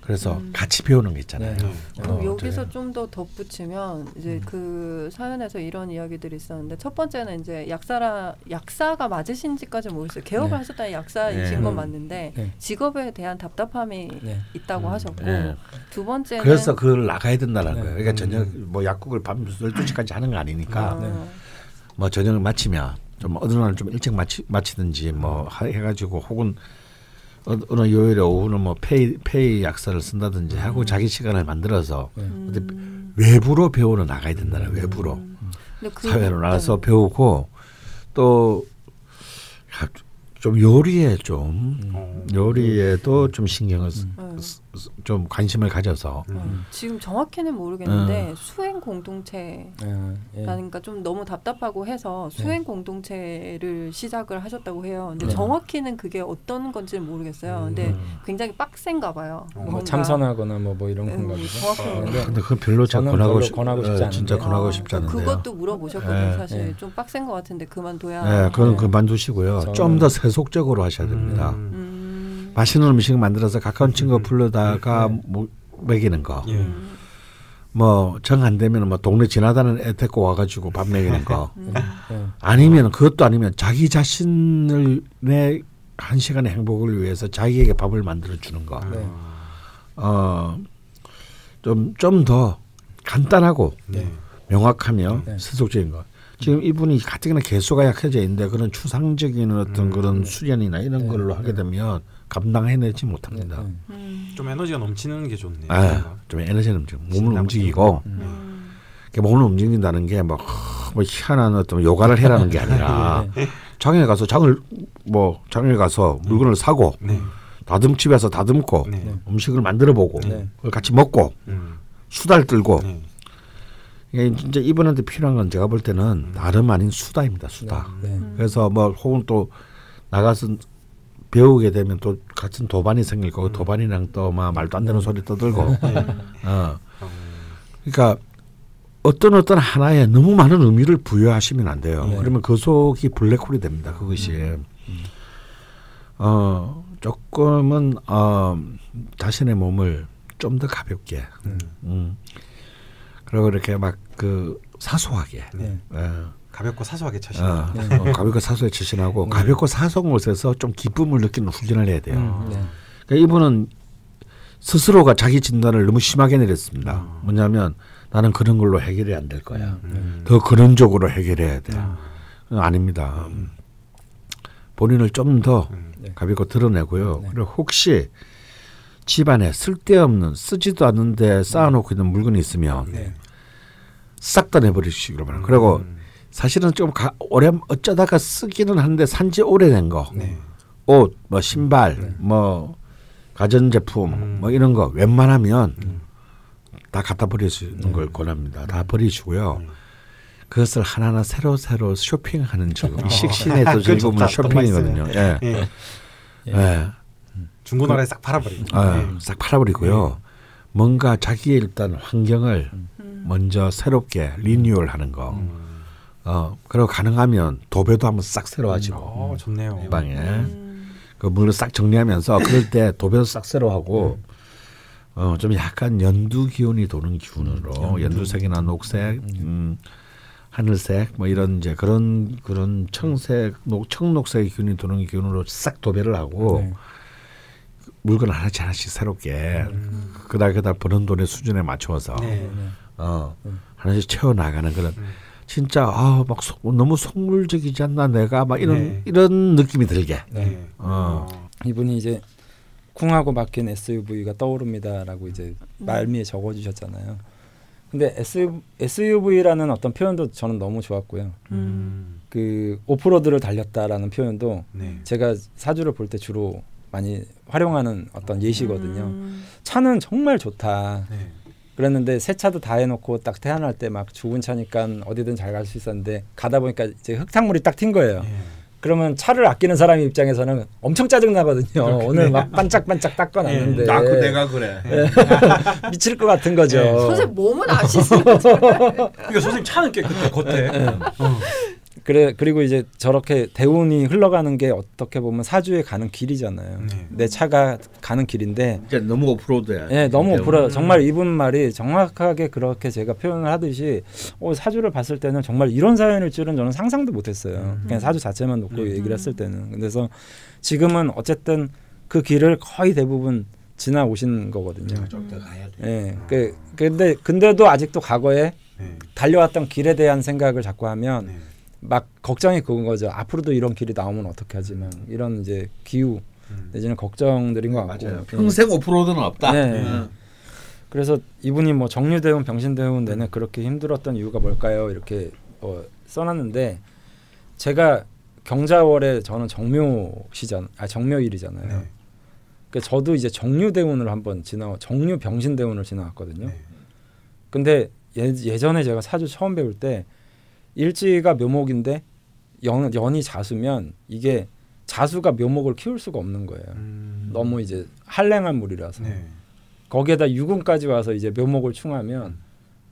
그래서 음. 같이 배우는 게 있잖아요. 네. 그럼 어, 여기서 네. 좀더 덧붙이면 이제 음. 그 사연에서 이런 이야기들이 있었는데 첫 번째는 이제 약사라 약사가 맞으신지까지 모르겠어요. 개업을 네. 하셨다는 약사이신 네. 건 음. 맞는데 네. 직업에 대한 답답함이 네. 있다고 음. 하셨고 네. 두 번째는 그래서 그걸 나가야 된다는 네. 거예요. 그러니까 음. 저녁 뭐 약국을 밤 12시까지 하는 거 아니니까 어, 네. 뭐 저녁을 마치면 좀 어느 날 좀 일찍 마치, 마치든지 뭐 하- 해가지고 혹은 어, 어느 요일에 오후는 뭐 페이 페이 약사를 쓴다든지 하고 음. 자기 시간을 만들어서 네. 근데 음. 외부로 배우러 나가야 된다는. 외부로 음. 사회로 나가서 배우고 또 좀 요리에 좀 어. 요리에도 좀 신경을 쓰- 음. 좀 관심을 가져서 어, 음. 지금 정확히는 모르겠는데 어. 수행 공동체 아, 예. 그러니까 좀 너무 답답하고 해서 네. 수행 공동체를 시작을 하셨다고 해요. 근데 네. 정확히는 그게 어떤 건지는 모르겠어요. 근데 음. 굉장히 빡센가 봐요. 어, 뭐 뭔가- 참선하거나 뭐, 뭐 이런 음, 건가 보죠. 어, 모르겠어요. 근데 그건 별로 저 저는 권하고 별로 싶 권하고 싶지 예, 진짜 않은데. 권하고 아, 싶지 않은데요. 그것도 물어보셨거든요. 네. 사실 네. 좀 빡센 것 같은데 그만둬야. 예, 그건 네. 그만두시고요. 좀 더 세속적으로 하셔야 됩니다. 음. 음. 맛있는 음식 만들어서 가까운 친구 음. 불러다가 네. 뭐 먹이는 거. 예. 음. 뭐정 안 되면 뭐 동네 지나다는 애 데리고 와가지고 밥 먹이는 거. 음. 예. 아니면 그것도 아니면 자기 자신을 내 한 시간의 행복을 위해서 자기에게 밥을 만들어 주는 거. 네. 어, 좀 좀 더 간단하고 네. 명확하며 네. 세속적인 거. 지금 이분이 가뜩이나 개수가 약해져 있는데 그런 추상적인 어떤 음. 그런 수련이나 이런 네. 걸로 하게 되면 감당해내지 못합니다. 네. 음. 좀 에너지가 넘치는 게 좋네요. 아, 좀 에너지는 좀 몸을 움직이고 음. 음. 이렇게 몸을 움직인다는 게 뭐, 뭐 희한한 어떤 요가를 해라는 게 아니라 네. 장에 가서 장을 뭐 장에 가서 물건을 사고 네. 다듬집에서 다듬고 네. 네. 음식을 만들어 보고 네. 그걸 같이 먹고 음. 수다를 떨고 네. 이게 진짜 이분한테 필요한 건 제가 볼 때는 다름 아닌 수다입니다 수다. 네. 음. 그래서 뭐 혹은 또 나가서 배우게 되면 또 같은 도반이 생길 거고 도반이랑 또 막 말도 안 되는 소리 떠들고 네. 어 어. 그러니까 어떤 어떤 하나에 너무 많은 의미를 부여하시면 안 돼요. 네. 그러면 그 속이 블랙홀이 됩니다. 그것이 어 조금은 어 자신의 몸을 좀 더 가볍게 음. 음. 그리고 이렇게 막 그 사소하게 네. 어, 가볍고 사소하게 차시는. 어, 네. 어, 가볍고 사소하게 치신하고 가볍고 사소한 곳에서 좀 기쁨을 느끼는 훈련을 해야 돼요. 음, 네. 그러니까 이분은 스스로가 자기 진단을 너무 심하게 내렸습니다. 음. 뭐냐면 나는 그런 걸로 해결이 안 될 거야. 음. 더 그런 쪽으로 해결해야 돼. 아. 어, 아닙니다. 본인을 좀더 음. 네. 가볍고 드러내고요. 네. 그리고 혹시 집안에 쓸데없는 쓰지도 않는데 쌓아놓고 있는 물건이 있으면 네. 싹다 내버리시기로 바랍니다. 그리고 음. 사실은 좀 가, 오래 어쩌다가 쓰기는 하는데 산지 오래된 거, 네. 옷, 뭐 신발, 뭐 가전 제품, 음. 뭐 이런 거 웬만하면 음. 다 갖다 버리시는 걸 권합니다. 음. 다 버리시고요. 그것을 하나하나 새로 새로 쇼핑하는 즐거움. 이 식신의 또 즐거움은 쇼핑이거든요. 예. 예. 예. 중고나라에 싹 팔아버리고. 아, 네. 싹 팔아버리고요. 뭔가 자기의 일단 환경을 음. 먼저 새롭게 리뉴얼하는 거. 음. 어, 그리고 가능하면 도배도 한번 싹 새로 하시고 어, 좋네요. 방에 음. 그 물을 싹 정리하면서 그럴 때 도배도 싹 새로 하고 어, 좀 약간 연두 기운이 도는 기운으로 연두 색이나 녹색, 음, 하늘색 뭐 이런 이제 그런 그런 청색, 녹, 청록색 기운이 도는 기운으로 싹 도배를 하고 네. 물건 하나씩 하나씩 새롭게 음. 그달 그달 버는 돈의 수준에 맞춰서 네. 어, 음. 하나씩 채워 나가는 그런 음. 진짜 아막 너무 속물적이지 않나 내가 막 이런 네. 이런 느낌이 들게. 네. 어. 이분이 이제 쿵하고 바뀐 SUV가 떠오릅니다라고 이제 음. 말미에 적어주셨잖아요. 근데 SUV라는 어떤 표현도 저는 너무 좋았고요. 음. 그 오프로드를 달렸다라는 표현도 네. 제가 사주를 볼 때 주로 많이 활용하는 어떤 예시거든요. 음. 차는 정말 좋다. 네. 그랬는데 새 차도 다 해놓고 딱 태어날 때 막 죽은 차니까 어디든 잘 갈 수 있었는데 가다 보니까 이제 흙탕물이 딱 튄 거예요. 네. 그러면 차를 아끼는 사람 입장에서는 엄청 짜증 나거든요. 오늘 막 반짝반짝 닦아놨는데 그래. 미칠 것 같은 거죠. 네. 선생님 몸은 아시는 거죠? 그러니까 선생님 차는 깨끗해 겉에. 어. 그래 그리고 이제 저렇게 대운이 흘러가는 게 어떻게 보면 사주에 가는 길이잖아요. 네. 내 차가 가는 길인데 이제 너무 오프로드야. 예, 너무 음. 정말 이분 말이 정확하게 그렇게 제가 표현을 하듯이 어, 사주를 봤을 때는 정말 이런 사연일 줄은 저는 상상도 못했어요. 음. 그냥 사주 자체만 놓고 음. 얘기를 했을 때는 그래서 지금은 어쨌든 그 길을 거의 대부분 지나 오신 거거든요. 좀더 가야 돼. 예, 그 근데 근데도 아직도 과거에 네. 달려왔던 길에 대한 생각을 자꾸 하면 네. 막 걱정이 그건 거죠. 앞으로도 이런 길이 나오면 어떻게 하지만 이런 이제 기후 음. 내지는 걱정들인 것 같고 맞아요. 예. 평생 오프로드는 없다. 네. 어. 그래서 이분이 뭐 정류대운 병신대운 내내 그렇게 힘들었던 이유가 뭘까요? 이렇게 어, 써놨는데 제가 경자월에 저는 정묘시잖 아 정묘일이잖아요. 네. 그 저도 이제 정류대운을 한번 지나 정류 병신대운을 지나왔거든요. 네. 근데 예, 예전에 제가 사주 처음 배울 때 일지가 묘목인데 연, 연이 자수면 이게 자수가 묘목을 키울 수가 없는 거예요. 음. 너무 이제 한랭한 물이라서 네. 거기에다 유금까지 와서 이제 묘목을 충하면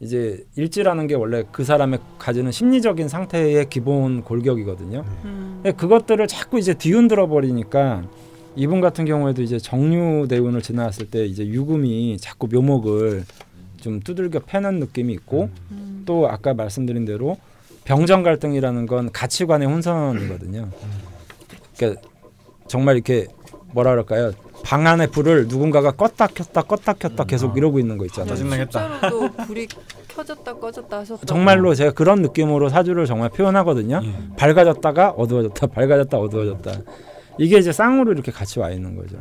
이제 일지라는 게 원래 그 사람의 가지는 심리적인 상태의 기본 골격이거든요. 음. 근데 그것들을 자꾸 이제 뒤흔들어 버리니까 이분 같은 경우에도 이제 정류 대운을 지나왔을 때 이제 유금이 자꾸 묘목을 좀 두들겨 패는 느낌이 있고 음. 또 아까 말씀드린 대로 병정 갈등이라는 건 가치관의 혼선이거든요. 그러니까 정말 이렇게 뭐라 그럴까요? 방 안의 불을 누군가가 껐다 켰다 껐다 켰다 계속 이러고 있는 거 있잖아요. 짜증나겠다. 실제로 또 불이 켜졌다 꺼졌다 하셨다. 정말로 제가 그런 느낌으로 사주를 정말 표현하거든요. 예. 밝아졌다가 어두워졌다, 밝아졌다 어두워졌다. 이게 이제 쌍으로 이렇게 같이 와 있는 거죠.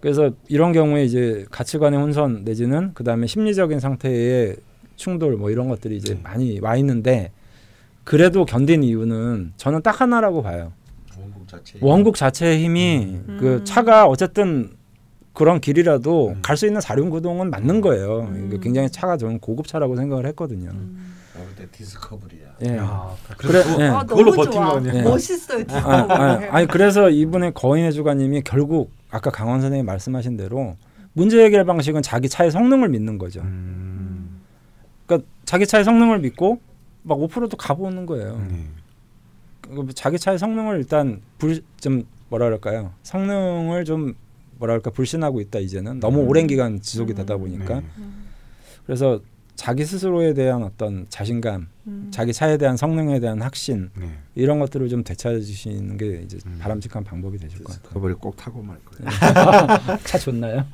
그래서 이런 경우에 이제 가치관의 혼선 내지는 그 다음에 심리적인 상태의 충돌 뭐 이런 것들이 이제 네. 많이 와 있는데 그래도 견딘 이유는 저는 딱 하나라고 봐요. 원국 자체. 원국 자체의 힘이 음. 그 차가 어쨌든 그런 길이라도 음. 갈수 있는 사륜구동은 맞는 거예요. 음. 굉장히 차가 저는 고급 차라고 생각을 했거든요. 음. 그때 디스커버리야. 예. 야, 그래, 그래, 예. 아 그걸로 버틴 좋아. 거 아니야? 예. 멋있어요. 아, 아, 아니 그래서 이분의 거인의 주관님이 결국 아까 강원 선생님이 말씀하신 대로 문제 해결 방식은 자기 차의 성능을 믿는 거죠. 음. 그러니까 자기 차의 성능을 믿고 막 오프로드 가보는 거예요. 네. 그 자기 차의 성능을 일단 불 좀 뭐라 그럴까요? 성능을 좀 뭐라 그럴까 불신하고 있다 이제는 너무 음. 오랜 기간 지속이 되다 보니까 네. 음. 그래서 자기 스스로에 대한 어떤 자신감, 음. 자기 차에 대한 성능에 대한 확신 네. 이런 것들을 좀 되찾으시는 게 이제 음. 바람직한 방법이 되실 것 같아요. 디스커버리 꼭 타고 말 거야. 차 좋나요?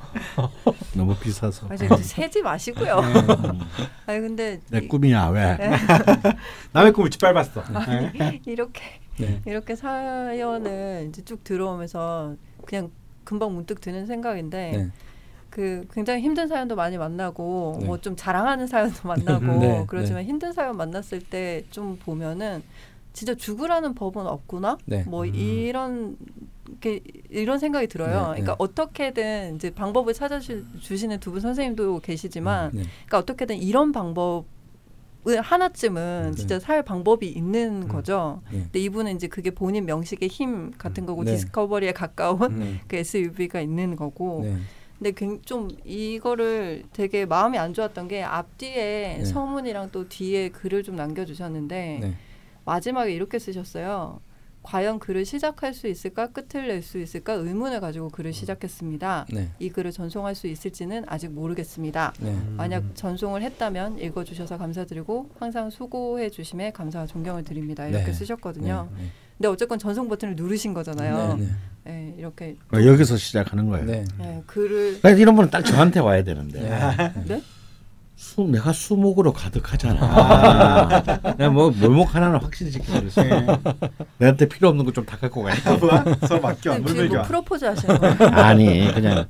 너무 비싸서. 아, 이제 세지 마시고요. 음. 아니 근데 내 이- 꿈이야 왜? 남의 꿈을 짓밟았어. 이렇게 네. 이렇게 사연을 이제 쭉 들어오면서 그냥 금방 문득 드는 생각인데 네. 그 굉장히 힘든 사연도 많이 만나고 네. 뭐좀 자랑하는 사연도 만나고 네, 그렇지만 힘든 사연 만났을 때 좀 보면은 진짜 죽으라는 법은 없구나 네. 뭐 음. 이런 게 이런 생각이 들어요. 네, 그러니까 네. 어떻게든 이제 방법을 찾아주시는 두 분 선생님도 계시지만 네. 그러니까 어떻게든 이런 방법을 하나쯤은 네. 진짜 살 방법이 있는 음. 거죠. 네. 근데 이분은 이제 그게 본인 명식의 힘 같은 거고 네. 디스커버리에 가까운 네. 그 SUV가 있는 거고. 네. 근데 굉- 좀 이거를 되게 마음이 안 좋았던 게 앞뒤에 네. 서문이랑 또 뒤에 글을 좀 남겨주셨는데 네. 마지막에 이렇게 쓰셨어요. 과연 글을 시작할 수 있을까 끝을 낼 수 있을까 의문을 가지고 글을 시작했습니다. 네. 이 글을 전송할 수 있을지는 아직 모르겠습니다. 네. 만약 전송을 했다면 읽어주셔서 감사드리고 항상 수고해 주심에 감사와 존경을 드립니다. 이렇게 네. 쓰셨거든요. 네. 근데 어쨌건 전송 버튼을 누르신 거잖아요. 네. 네, 이렇게 어, 여기서 시작하는 거예요. 네. 네, 글을 그러니까 이런 분은 딱 저한테 와야 되는데. 네. 네? 수, 내가 수목으로 가득하잖아. 내가 뭐 몰목 하나는 확실히 지켜버렸어. 내한테 필요 없는 거 좀 다 갖고 가. 서로 맡겨. 지금 물밀 뭐 겨. 프로포즈 하시는 거예요? 아니 그냥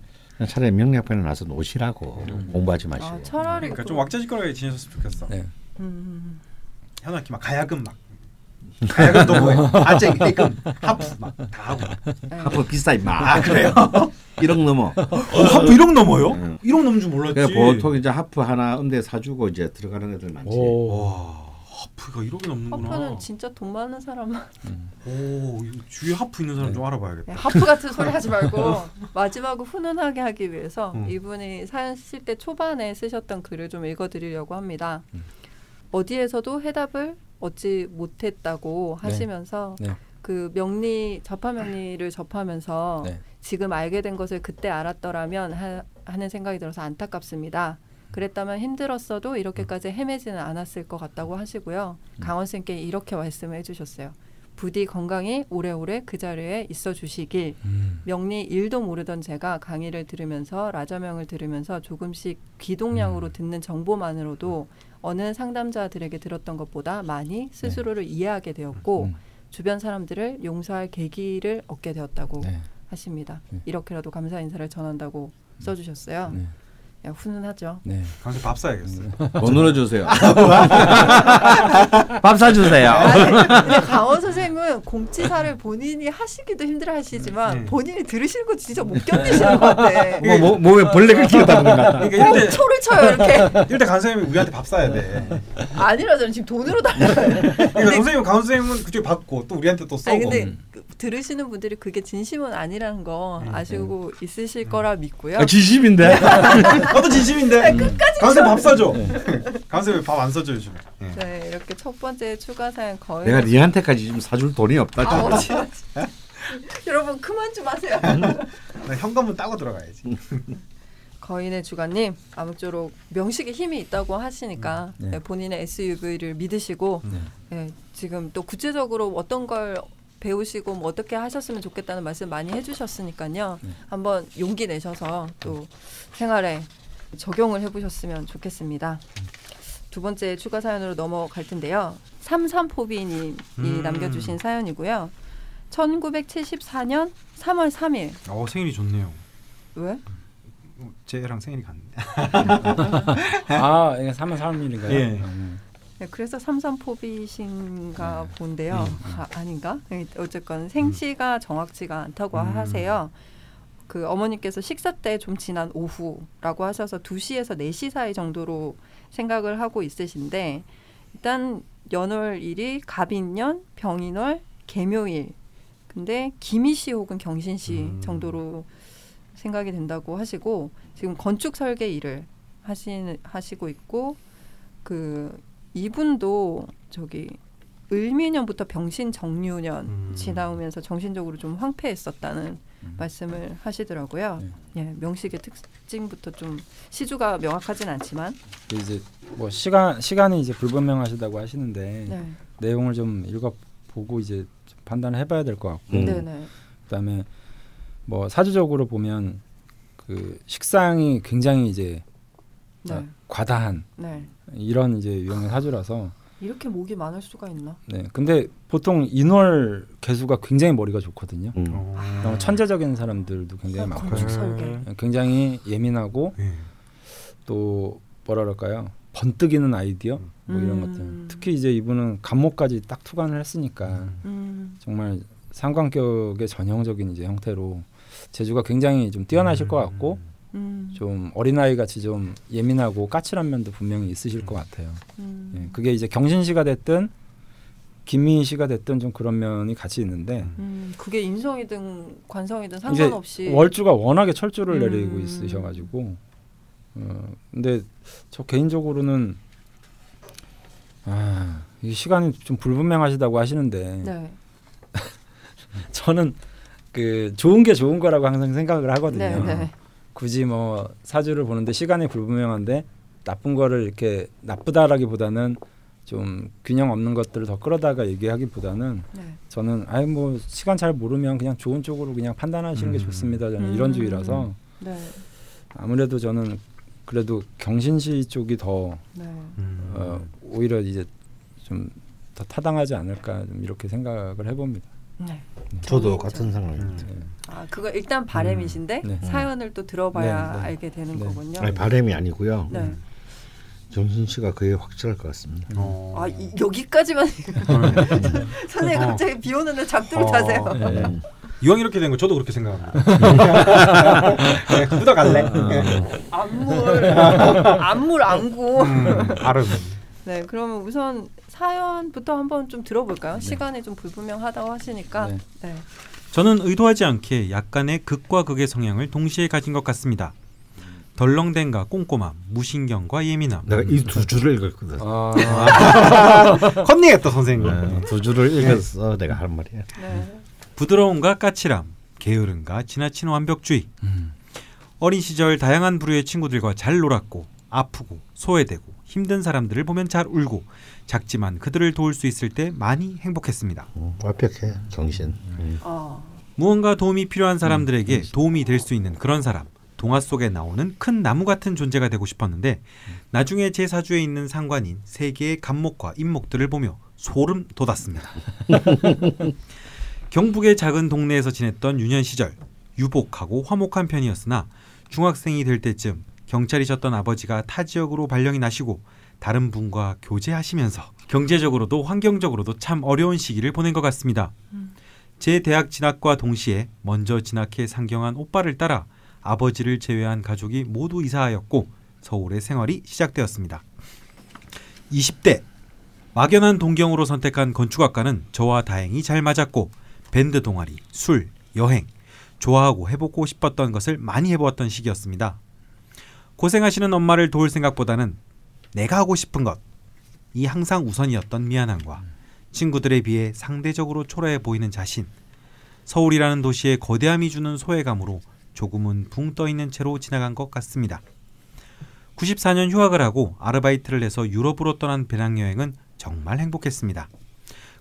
차라리 명략편에 나서 노시라고 공부하지 마시고. 아, 차라리 그러니까 그- 좀 왁자지껄하게 지내셨으면 좋겠어. 네. 음, 현아 이렇게 막 가야금 막 가야금도 뭐 아재 해금 하프 막 다 하고. 네. 하프 비싸 임마. 아 그래요? 1억 넘어. 어, 하프 1억 넘어요? 응. 1억 넘는 줄 몰랐지. 그러니까 보통 이제 하프 하나 음대 사주고 이제 들어가는 애들 많지. 오. 와 하프가 1억이 넘는구나. 하프는 진짜 돈 많은 사람만 오 이거 주위에 하프 있는 사람 네. 좀 알아봐야겠다. 네, 하프 같은 소리 하지 말고 마지막을 훈훈하게 하기 위해서 음. 이분이 사연 쓰실 때 초반에 쓰셨던 글을 좀 읽어드리려고 합니다. 음. 어디에서도 해답을 얻지 못했다고 네. 하시면서 네. 그 명리 접하 명리를 접하면서 네. 지금 알게 된 것을 그때 알았더라면 하, 하는 생각이 들어서 안타깝습니다. 그랬다면 힘들었어도 이렇게까지 헤매지는 않았을 것 같다고 하시고요. 음. 강원 쌤께 이렇게 말씀을 해주셨어요. 부디 건강히 오래오래 그 자리에 있어 주시길. 음. 명리 일도 모르던 제가 강의를 들으면서 라저명을 들으면서 조금씩 귀동량으로 음. 듣는 정보만으로도 어느 상담자들에게 들었던 것보다 많이 스스로를 이해하게 되었고 음. 주변 사람들을 용서할 계기를 얻게 되었다고 네. 하십니다. 네. 이렇게라도 감사 인사를 전한다고 써주셨어요. 네. 야, 훈훈하죠. 네. 강수 밥 사야겠어요. 뭐 눌러주세요. 밥 사주세요. 아니, 강원 선생님은 공치사를 본인이 하시기도 힘들어 하시지만 네. 본인이 들으시는 거 진짜 못 견디시는 것 같아. 뭐, 뭐, 몸에 벌레가 끼었다는 것 같다. 그러니까 때 초를 쳐요 이렇게. 이럴 때 강선생님이 우리한테 밥 사야 돼. 아니라잖아 지금 돈으로 달라요. 그러니까 선생님 강원 선생님은 그쪽에 받고 또 우리한테 또 써고. 아니 근데 그, 들으시는 분들이 그게 진심은 아니라는 거 음, 아시고 있으실 거라 믿고요. 아, 지심인데. 나도 진심인데. 끝까지. 강선 밥 사줘. 네. 강선 밥안 사줘 요즘. 예. 네 이렇게 첫 번째 추가 사연 거의 내가 니한테까지 좀 사줄 돈이 없다. 아, 진짜. 어지 여러분 그만 좀 하세요. 나 현금은 따고 들어가야지. 거인의 주관님 아무쪼록 명식에 힘이 있다고 하시니까 네. 네, 본인의 SUV를 믿으시고 네. 네, 지금 또 구체적으로 어떤 걸 배우시고 뭐 어떻게 하셨으면 좋겠다는 말씀 많이 해주셨으니까요. 네. 한번 용기 내셔서 또 생활에 적용을 해보셨으면 좋겠습니다. 두 번째 추가 사연으로 넘어갈 텐데요. 삼삼포비님이 음. 남겨주신 사연이고요. 1974년 3월 3일 어 생일이 좋네요. 왜? 어, 쟤랑 생일이 같는데. 아, 이게 3월 3일인가요? 예. 네, 그래서 삼삼포비신가 네. 본데요. 음, 아, 아닌가? 네, 어쨌건 생시가 정확치가 않다고 음. 하세요. 그 어머니께서 식사 때 좀 지난 오후라고 하셔서 2시에서 4시 사이 정도로 생각을 하고 있으신데 일단 연월일이 갑인년, 병인월, 개묘일. 근데 기미시 혹은 경신시 음. 정도로 생각이 된다고 하시고 지금 건축 설계 일을 하시 하시고 있고 그 이분도 저기 을미년부터 병신 정유년 음. 지나오면서 정신적으로 좀 황폐했었다는 음. 말씀을 하시더라고요. 네. 예, 명식의 특징부터 좀 시주가 명확하진 않지만 이제 뭐 시간 시간이 이제 불분명하시다고 하시는데 네, 내용을 좀 읽어 보고 이제 좀 판단을 해봐야 될 것 같고 음. 네, 네, 그다음에 뭐 사주적으로 보면 그 식상이 굉장히 이제 네, 아, 과다한 네. 이런 이제 유형의 사주라서 이렇게 목이 많을 수가 있나? 네 근데 보통 인월 개수가 굉장히 머리가 좋거든요. 음. 어. 너무 천재적인 사람들도 굉장히 아, 많고 건축 설계. 굉장히 예민하고 예. 또 뭐라 그럴까요 번뜩이는 아이디어 뭐 이런 음. 것들 특히 이제 이분은 감목까지 딱 투관을 했으니까 음, 정말 상관격의 전형적인 이제 형태로 재주가 굉장히 좀 뛰어나실 것 같고 음, 좀 어린아이 같이 좀 예민하고 까칠한 면도 분명히 있으실 것 같아요. 음, 예, 그게 이제 경신시가 됐든 김민희 씨가 됐든 좀 그런 면이 같이 있는데 음, 그게 인성이든 관성이든 상관없이 월주가 워낙에 철주를 음. 내리고 있으셔가지고 어 근데 저 개인적으로는 아, 이 시간이 좀 불분명하시다고 하시는데 네, 저는 그 좋은 게 좋은 거라고 항상 생각을 하거든요. 네, 네. 굳이 뭐 사주를 보는데 시간이 불분명한데 나쁜 거를 이렇게 나쁘다라기보다는 좀 균형 없는 것들을 더 끌어다가 얘기하기보다는 네. 저는 아예 뭐 시간 잘 모르면 그냥 좋은 쪽으로 그냥 판단하시는 게 음. 좋습니다. 저는 음. 이런 주의라서 네, 아무래도 저는 그래도 경신시 쪽이 더 네. 음. 어, 오히려 이제 좀 더 타당하지 않을까 좀 이렇게 생각을 해봅니다. 네. 저도 정의죠. 같은 생각입니다. 네. 아 그거 일단 바램이신데 네. 사연을 또 들어봐야 네, 네. 알게 되는 네. 거군요. 아니 바램이 아니고요. 네. 정신 씨가 그게 확실할 것 같습니다. 어. 아 이, 여기까지만 선생님 어. 갑자기 비 오는데 작두를 어. 타세요. 네. 음. 이왕 이렇게 된 거 저도 그렇게 생각합니다. 네, 묻어갈래. 안물 안물 안구. 음, 발음. 네, 그러면 우선 사연부터 한번 좀 들어볼까요? 시간이 좀 불분명하다고 하시니까. 네. 네. 저는 의도하지 않게 약간의 극과 극의 성향을 동시에 가진 것 같습니다. 덜렁댄과 꼼꼼함, 무신경과 예민함. 내가 이 두 줄을 읽었거든. 아, 컨닝했다 선생님. 네, 두 줄을 읽었어 내가 할 말이야. 네. 부드러움과 까칠함, 게으름과 지나친 완벽주의. 음. 어린 시절 다양한 부류의 친구들과 잘 놀았고 아프고 소외되고 힘든 사람들을 보면 잘 울고 작지만 그들을 도울 수 있을 때 많이 행복했습니다. 음, 완벽해 정신. 음. 어. 무언가 도움이 필요한 사람들에게 도움이 될 수 있는 그런 사람. 동화 속에 나오는 큰 나무 같은 존재가 되고 싶었는데 나중에 제 사주에 있는 상관인 세 개의 간목과 인목들을 보며 소름 돋았습니다. 경북의 작은 동네에서 지냈던 유년 시절 유복하고 화목한 편이었으나 중학생이 될 때쯤 경찰이셨던 아버지가 타 지역으로 발령이 나시고 다른 분과 교제하시면서 경제적으로도 환경적으로도 참 어려운 시기를 보낸 것 같습니다. 제 대학 진학과 동시에 먼저 진학해 상경한 오빠를 따라 아버지를 제외한 가족이 모두 이사하였고 서울의 생활이 시작되었습니다. 20대 막연한 동경으로 선택한 건축학과는 저와 다행히 잘 맞았고 밴드 동아리, 술, 여행, 좋아하고 해보고 싶었던 것을 많이 해보았던 시기였습니다. 고생하시는 엄마를 도울 생각보다는 내가 하고 싶은 것, 이 항상 우선이었던 미안함과 친구들에 비해 상대적으로 초라해 보이는 자신, 서울이라는 도시의 거대함이 주는 소외감으로 조금은 붕 떠 있는 채로 지나간 것 같습니다. 94년 휴학을 하고 아르바이트를 해서 유럽으로 떠난 배낭여행은 정말 행복했습니다.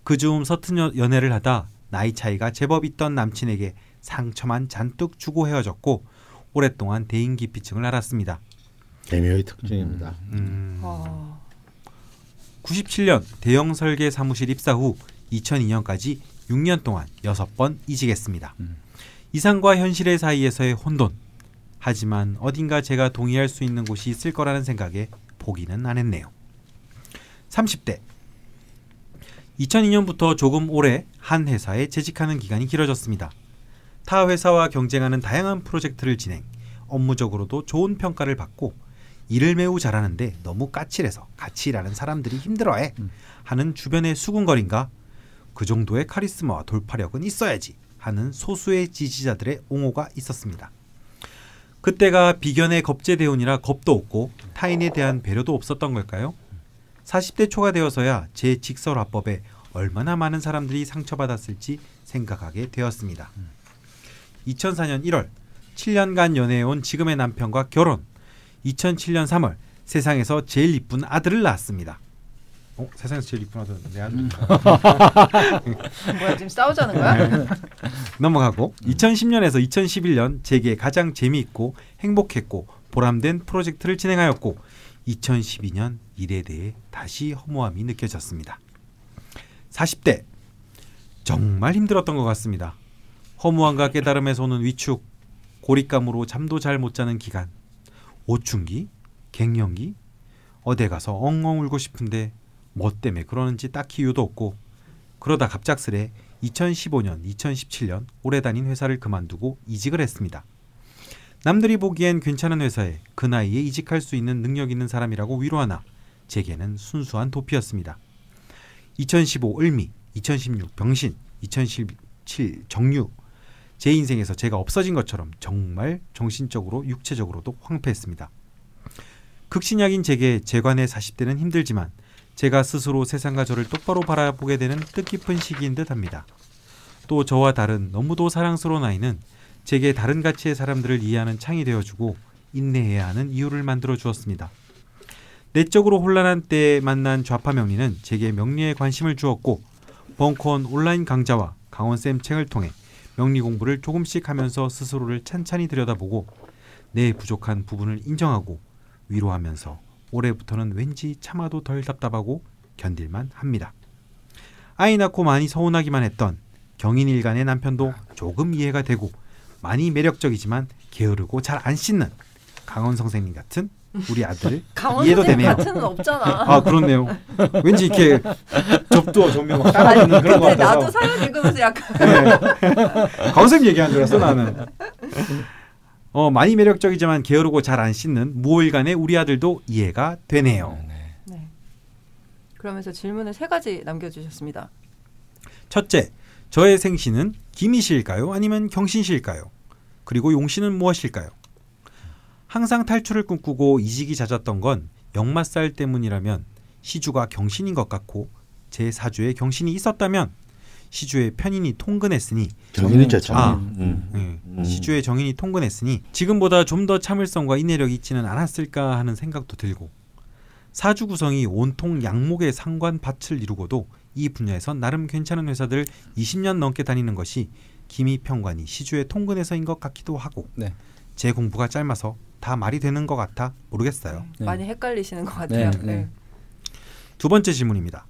그 즈음 서툰 여- 연애를 하다 나이 차이가 제법 있던 남친에게 상처만 잔뜩 주고 헤어졌고 오랫동안 대인기피증을 앓았습니다. 개묘의 특징입니다. 음, 어. 97년 대형 설계 사무실 입사 후 2002년까지 6년 동안 6번 이직했습니다. 이상과 현실의 사이에서의 혼돈. 하지만 어딘가 제가 동의할 수 있는 곳이 있을 거라는 생각에 포기는 안 했네요. 30대 2002년부터 조금 오래 한 회사에 재직하는 기간이 길어졌습니다. 타 회사와 경쟁하는 다양한 프로젝트를 진행, 업무적으로도 좋은 평가를 받고 일을 매우 잘하는데 너무 까칠해서 같이 일하는 사람들이 힘들어해 하는 주변의 수군거림과 그 정도의 카리스마와 돌파력은 있어야지 하는 소수의 지지자들의 옹호가 있었습니다. 그때가 비견의 겁제대운이라 겁도 없고 타인에 대한 배려도 없었던 걸까요? 40대 초가 되어서야 제 직설화법에 얼마나 많은 사람들이 상처받았을지 생각하게 되었습니다. 2004년 1월 7년간 연애해온 지금의 남편과 결혼 2007년 3월 세상에서 제일 이쁜 아들을 낳았습니다. 어? 세상에서 제일 이쁜 아들은 내 아들인가? 뭐야 지금 싸우자는 거야? 넘어가고 2010년에서 2011년 제게 가장 재미있고 행복했고 보람된 프로젝트를 진행하였고 2012년 일에 대해 다시 허무함이 느껴졌습니다. 40대 정말 힘들었던 것 같습니다. 허무함과 깨달음에서 오는 위축, 고립감으로 잠도 잘 못 자는 기간, 오춘기, 갱년기, 어디 가서 엉엉 울고 싶은데 뭐 때문에 그러는지 딱히 이유도 없고 그러다 갑작스레 2015년, 2017년 오래 다닌 회사를 그만두고 이직을 했습니다. 남들이 보기엔 괜찮은 회사에 그 나이에 이직할 수 있는 능력 있는 사람이라고 위로하나 제게는 순수한 도피였습니다. 2015 을미, 2016 병신, 2017 정유 제 인생에서 제가 없어진 것처럼 정말 정신적으로 육체적으로도 황폐했습니다. 극신약인 제게 재관의 40대는 힘들지만 제가 스스로 세상과 저를 똑바로 바라보게 되는 뜻깊은 시기인 듯합니다. 또 저와 다른 너무도 사랑스러운 아이는 제게 다른 가치의 사람들을 이해하는 창이 되어주고 인내해야 하는 이유를 만들어 주었습니다. 내적으로 혼란한 때에 만난 좌파 명리는 제게 명리에 관심을 주었고 벙커원 온라인 강좌와 강원쌤 책을 통해 명리 공부를 조금씩 하면서 스스로를 찬찬히 들여다보고 내 부족한 부분을 인정하고 위로하면서 올해부터는 왠지 참아도 덜 답답하고 견딜만 합니다. 아이 낳고 많이 서운하기만 했던 경인 일간의 남편도 조금 이해가 되고 많이 매력적이지만 게으르고 잘 안 씻는 강원 선생님 같은 우리 강원 이해도 되네요. 같은 은 없잖아. 아 그렇네요. 왠지 이렇게 접두어 전면 막 따라가는 그런 것 근데 같아서. 나도 사연 읽으면서 약간 강원 선생님 얘기한 줄 알았어 나는. 어 많이 매력적이지만 게으르고 잘 안 씻는 무일간의 우리 아들도 이해가 되네요. 네. 그러면서 질문을 세 가지 남겨주셨습니다. 첫째, 저의 생신은 김이실까요? 아니면 경신실까요? 그리고 용신은 무엇일까요? 항상 탈출을 꿈꾸고 이직이 잦았던 건 역마살 때문이라면 시주가 경신인 것 같고 제 사주에 경신이 있었다면 시주의 편인이 통근했으니 정인이 죠 아. 음. 예, 음. 시주의 정인이 통근했으니 지금보다 좀 더 참을성과 인내력이 있지는 않았을까 하는 생각도 들고 사주 구성이 온통 양목의 상관 밭을 이루고도 이 분야에선 나름 괜찮은 회사들 20년 넘게 다니는 것이 기미 평관이 시주의 통근에서인 것 같기도 하고 네. 제 공부가 짧아서 다 말이 되는 것 같아 모르겠어요. 네. 많이 헷갈리시는 것 같아요. 네, 네. 네. 두 번째 질문입니다.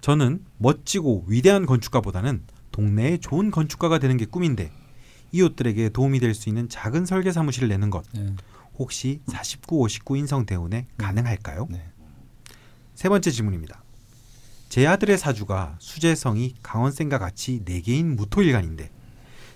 저는 멋지고 위대한 건축가보다는 동네에 좋은 건축가가 되는 게 꿈인데 이웃들에게 도움이 될 수 있는 작은 설계 사무실을 내는 것 네. 혹시 49, 59 인성 대운에 가능할까요? 네. 세 번째 질문입니다. 제 아들의 사주가 수재성이 강원생과 같이 네 개인 무토일간인데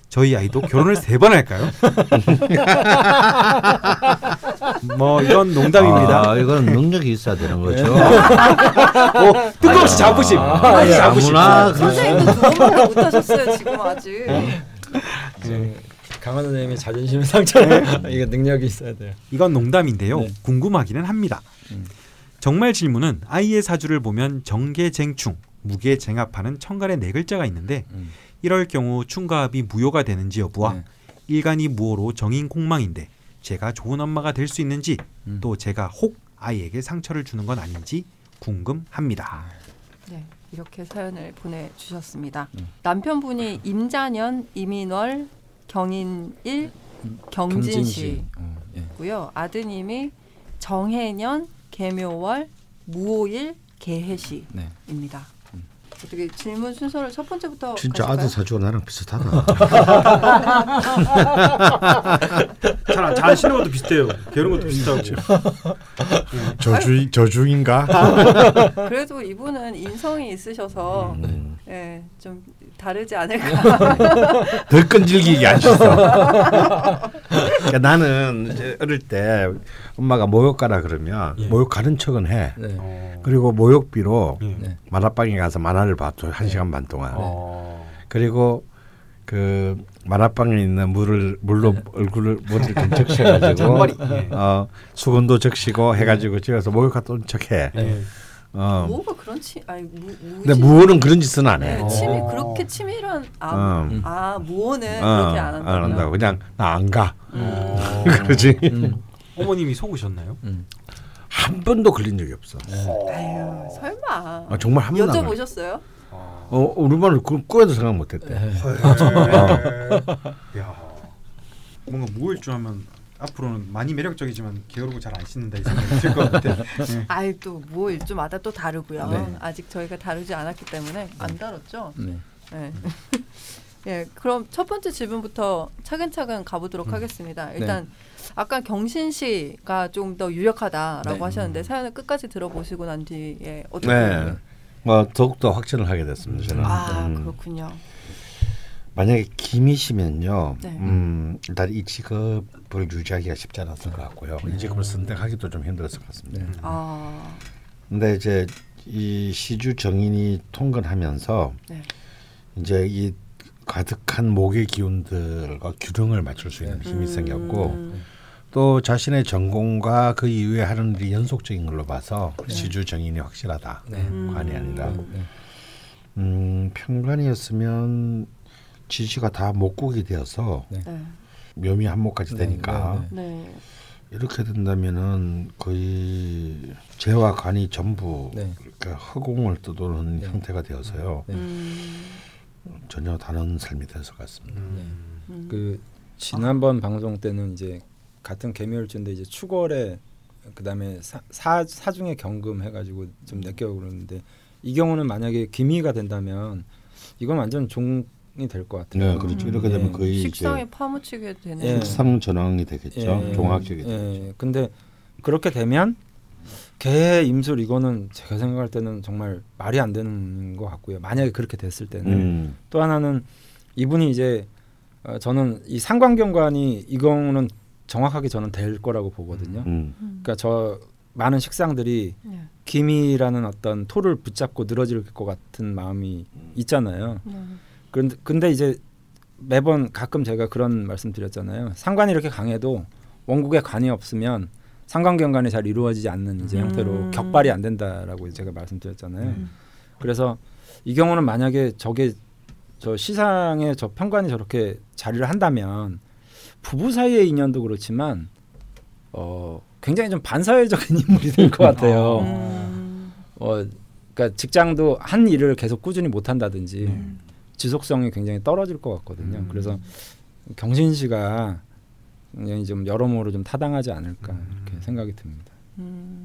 저희 아이도 결혼을 세 번 할까요? 뭐 이건 농담입니다. 아, 이건 능력이 있어야 되는 거죠. 오, 뜬금없이 자부심. 아, 예. 자부심. 아무나 선생님도 두 번밖에 못 하셨어요 지금 아직. 네. 강원 선생님의 자존심 상처 이게 능력이 있어야 돼요. 이건 농담인데요. 네. 궁금하기는 합니다. 음. 정말 질문은 아이의 사주를 보면 정계쟁충, 무게쟁합하는 천간에 네 글자가 있는데 음. 이럴 경우 충가합이 무효가 되는지 여부와 네. 일간이 무호로 정인 공망인데 제가 좋은 엄마가 될 수 있는지 음. 또 제가 혹 아이에게 상처를 주는 건 아닌지 궁금합니다. 네, 이렇게 사연을 보내주셨습니다. 음. 남편분이 임자년, 이민월, 경인일, 경진시고요. 어, 예. 아드님이 정해년, 개묘월, 무오일, 개해시입니다. 네. 어떻게 질문 순서를 첫 번째부터 진짜 가실까요? 아들 사주가 나랑 비슷하다. 잘, 잘 아시는 것도 비슷해요. 게으른 것도 비슷하고. 저주 저주인가? 그래도 이분은 인성이 있으셔서 음. 예, 좀 다르지 않을까. 덜 끈질기게 하셨어. 그러니까 나는 이제 어릴 때 엄마가 모욕가라 그러면 예. 모욕하는 척은 해. 네. 어. 그리고 모욕비로 예. 네. 만화방에 가서 만화를 봤죠 한 시간 반 동안. 어. 그리고 그 만화방에 있는 물을 물로 얼굴을 물을 좀 적셔가지고 잔머리. 예. 어 수건도 적시고 해가지고 집에서 목욕했던 척해. 예. 어. 뭐가 그런 치 아니 무 근데 무호는 그런 짓은 안 해. 네, 치밀 어. 그렇게 치밀한 아, 음. 아 무호는 어, 그렇게 안 한다고요. 안 한다고 그냥 나 안 가. 어. 그러지. 음. 어머님이 속으셨나요? 음. 한 번도 걸린 적이 없어. 아유 설마 아, 정말 한 번도 안. 여쭤보셨어요? 어 우리 말을 그 꿈에도 생각 못했대. 네. 야, 뭔가 무일 줄 하면 앞으로는 많이 매력적이지만 게으르고 잘 안 씻는다 이 생각이 들 것 같아. 예. 아이 또뭐 일주마다 또 다르고요. 네. 아직 저희가 다루지 않았기 때문에 안 다뤘죠. 네. 네. 예, 그럼 첫 번째 질문부터 차근차근 가보도록 하겠습니다. 일단 아까 경신 씨가 좀 더 유력하다라고 네. 하셨는데 사연을 끝까지 들어보시고 난 뒤에 어떻게 네. 뭐 더욱더 확신을 하게 됐습니다. 저는. 아 음. 그렇군요. 만약에 김이시면요, 네. 음, 일단 이 직업을 유지하기가 쉽지 않았을 것 같고요. 이 직업을 선택하기도 좀 힘들었을 것 같습니다. 네. 아 근데 이제 이 시주 정인이 통근하면서 네. 이제 이 가득한 목의 기운들과 균형을 맞출 수 있는 힘이 생겼고 음, 또 자신의 전공과 그 이후에 하는 일이 연속적인 걸로 봐서 시주 정인이 확실하다. 네. 음. 관이 아니라 네. 음, 평관이었으면 지지가 다 목국이 되어서 네. 묘미 한목까지 네, 되니까 네, 네. 이렇게 된다면은 거의 재와 관이 전부 네. 그 허공을 떠도는 네. 형태가 되어서요 네. 음, 전혀 다른 삶이 될것 같습니다. 음. 그 지난번 방송 때는 이제 같은 개묘일주인데 이제 추월에 그다음에 사, 사 사중에 경금 해가지고 좀 내겨 그러는데 이 경우는 만약에 기미가 된다면 이건 완전 종이 될 것 같아요. 네, 그렇죠. 음. 이렇게 되면 네. 거의 식상에 파묻히게 되는 예. 식상 전황이 되겠죠. 예, 종합격이 예, 되겠죠. 근데 그렇게 되면 개 임술 이거는 제가 생각할 때는 정말 말이 안 되는 것 같고요. 만약에 그렇게 됐을 때는 음, 또 하나는 이분이 이제 어, 저는 이 상관경관이 이 경우는 정확하게 저는 될 거라고 보거든요. 음, 음. 그러니까 저 많은 식상들이 네. 기미라는 어떤 토를 붙잡고 늘어질 것 같은 마음이 있잖아요. 네. 그런데 근데 이제 매번 가끔 제가 그런 말씀 드렸잖아요. 상관이 이렇게 강해도 원국에 관이 없으면 상관경관이 잘 이루어지지 않는 이제 음. 형태로 격발이 안 된다라고 제가 말씀드렸잖아요. 음. 그래서 이 경우는 만약에 저게 저 시상에 저 편관이 저렇게 자리를 한다면 부부 사이의 인연도 그렇지만 어 굉장히 좀 반사회적인 인물이 될 것 같아요. 음. 어 그러니까 직장도 한 일을 계속 꾸준히 못 한다든지 음. 지속성이 굉장히 떨어질 것 같거든요. 그래서 경신 씨가 좀 여러모로 좀 타당하지 않을까 이렇게 생각이 듭니다. 음.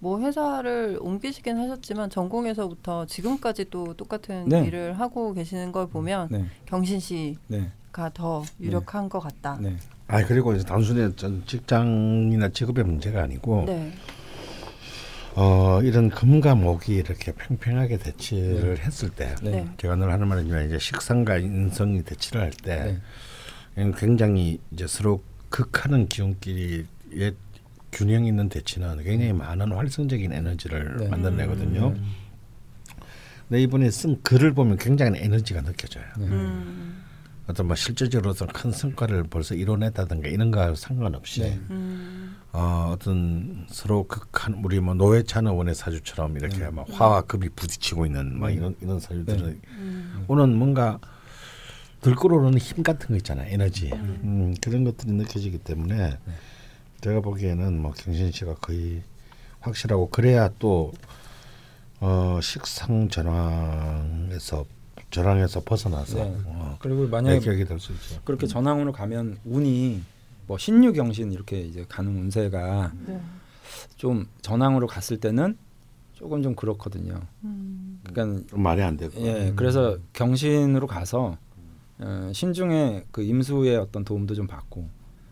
뭐 회사를 옮기시긴 하셨지만 전공에서부터 지금까지 또 똑같은 네. 일을 하고 계시는 걸 보면 네, 경신 씨가 네, 더 유력한 것 같다. 네, 아 그리고 이제 단순히 전 직장이나 직업의 문제가 아니고 네. 어 이런 금과 목이 이렇게 팽팽하게 대치를 했을 때 네. 네. 제가 늘 하는 말이지만 이제 식상과 인성이 대치를 할때 네. 굉장히 이제 서로 극하는 기운끼리의 균형 있는 대치는 굉장히 많은 활성적인 에너지를 네. 만들어내거든요. 근데 이분이 쓴 글을 보면 굉장한 에너지가 느껴져요. 네. 음. 어떤 뭐 실질적으로 어떤 큰 성과를 벌써 이뤄냈다든가 이런 거와 상관없이 네. 음. 어, 어떤 서로 극한 우리 뭐 노회찬 의 원의 사주처럼 이렇게 네. 막 화와 급이 부딪히고 있는 막 네. 이런 이런 사주들은 음. 오는 뭔가 들끓어오르는 힘 같은 거 있잖아요 에너지 음, 그런 것들이 느껴지기 때문에 제가 보기에는 뭐 경신 씨가 거의 확실하고 그래야 또 어, 식상 전황에서 전황에서 벗어나서 네. 어, 그리고 만약에 내격이 될수 있죠. 그렇게 전황으로 가면 운이 뭐 신유 경신 이렇게 이제 가는 운세가 네. 좀 전황으로 갔을 때는 조금 좀 그렇거든요. 음. 그러니까 좀 말이 안 되고. 예, 그래서 경신으로 가서 어, 신중에 그 임수의 어떤 도움도 좀 받고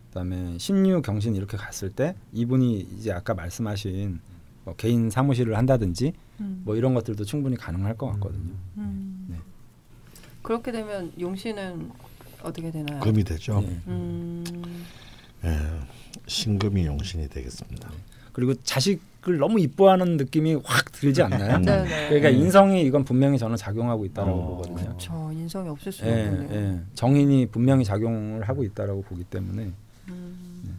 그다음에 신유 경신 이렇게 갔을 때 이분이 이제 아까 말씀하신 뭐 개인 사무실을 한다든지 음. 뭐 이런 것들도 충분히 가능할 것 같거든요. 음. 네. 그렇게 되면 용씨는 어떻게 되나요? 금이 되죠. 예. 음. 예, 신금이 용신이 되겠습니다. 그리고 자식 을 너무 이뻐하는 느낌이 확 들지 않나요? 네, 네. 그러니까 인성이 이건 분명히 저는 작용하고 있다라고 어. 보거든요. 저 인성이 없을 수가 예, 없네요. 예. 정인이 분명히 작용을 하고 있다라고 보기 때문에 음.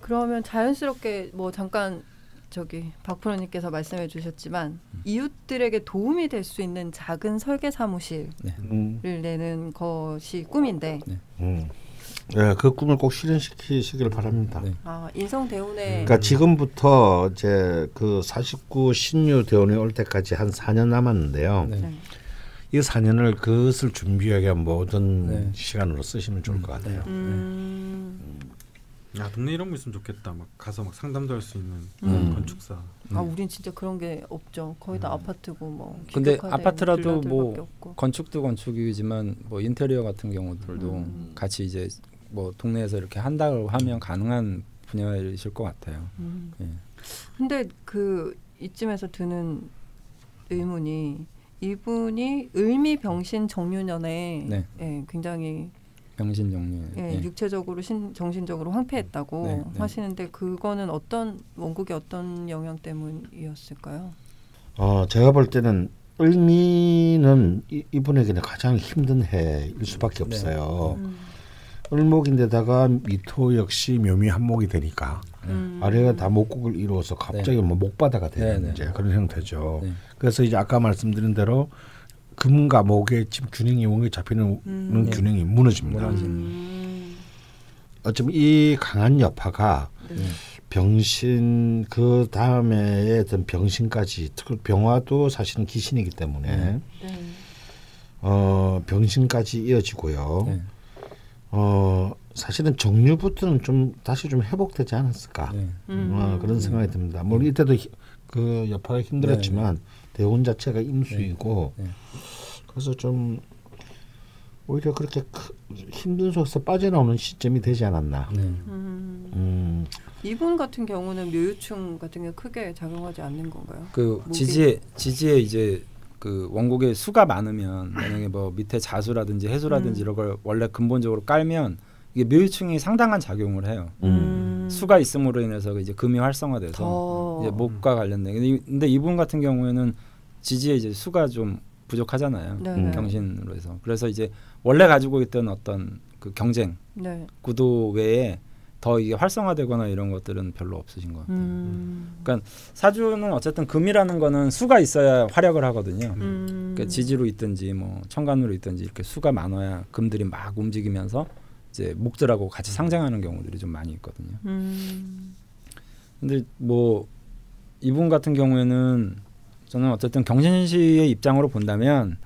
그러면 자연스럽게 뭐 잠깐 저기 박프로님께서 말씀해 주셨지만 이웃들에게 도움이 될 수 있는 작은 설계 사무실을 음, 내는 것이 꿈인데 음. 예, 그 꿈을 꼭 실현시키시길 바랍니다. 네. 아 인성 대운에 그러니까 지금부터 이제 그 49 신유 대원에 올 때까지 한 4년 남았는데요. 네. 네. 이 4년을 그것을 준비하기 위한 모든 네. 시간으로 쓰시면 좋을 것 같아요. 음. 야 동네 이런 거 있으면 좋겠다. 막 가서 막 상담도 할 수 있는 음. 건축사. 아 우린 진짜 그런 게 없죠. 거의 다 아파트고 뭐. 음. 근데 아파트라도 뭐 없고. 건축도 건축이지만 뭐 인테리어 같은 경우들도 음. 같이 이제 뭐 동네에서 이렇게 한다고 하면 가능한 분야이실 것 같아요. 음. 예. 근데 그 이쯤에서 드는 의문이 이분이 을미 병신 정유년에 네. 예, 굉장히 병신 종류. 예, 예. 육체적으로 신, 정신적으로 황폐했다고 네, 네. 하시는데 그거는 어떤 원국의 어떤 영향 때문이었을까요? 어, 제가 볼 때는 을미는 이, 이분에게는 가장 힘든 해일 수밖에 네. 없어요. 음. 을목인데다가 미토 역시 묘미 한목이 되니까 음. 아래가 다 목국을 이루어서 갑자기 뭐 목바다가 되는 네, 네. 이제 그런 형태죠. 네. 그래서 이제 아까 말씀드린 대로 금과 목의 지금 균형이 원이 잡히는 음. 균형이 무너집니다. 음. 어쩌면 이 강한 여파가 네. 병신 그 다음에 어떤 병신까지 특히 병화도 사실은 기신이기 때문에 네. 네. 어 병신까지 이어지고요. 네. 어 사실은 정류부터는 좀 다시 좀 회복되지 않았을까 네. 음. 어, 그런 생각이 듭니다. 물론 이때도 히- 그 여파가 힘들었지만 대운 자체가 임수이고 네. 네. 그래서 좀 오히려 그렇게 크, 힘든 속에서 빠져나오는 시점이 되지 않았나. 네. 음. 음, 이분 같은 경우는 묘유충 같은 게 크게 작용하지 않는 건가요? 그 목이- 지지에 지지에 이제 그 원곡에 수가 많으면 만약에 뭐 밑에 자수라든지 해수라든지 음. 이런 걸 원래 근본적으로 깔면 이게 묘유충이 상당한 작용을 해요. 음. 수가 있음으로 인해서 이제 금이 활성화돼서 더 이제 목과 관련된. 근데, 이- 근데 이분 같은 경우에는 지지에 이제 수가 좀 부족하잖아요. 네, 음. 네. 경신으로 해서. 그래서 이제 원래 가지고 있던 어떤 그 경쟁 네. 구도 외에 더 이게 활성화되거나 이런 것들은 별로 없으신 것 같아요. 음. 사주는 어쨌든 금이라는 거는 수가 있어야 활약을 하거든요. 음. 그러니까 지지로 있든지 뭐 천간으로 있든지 이렇게 수가 많아야 금들이 막 움직이면서 이제 목들하고 같이 상생하는 경우들이 좀 많이 있거든요. 음. 근데 뭐 이분 같은 경우에는 저는 어쨌든 경신시의 입장으로 본다면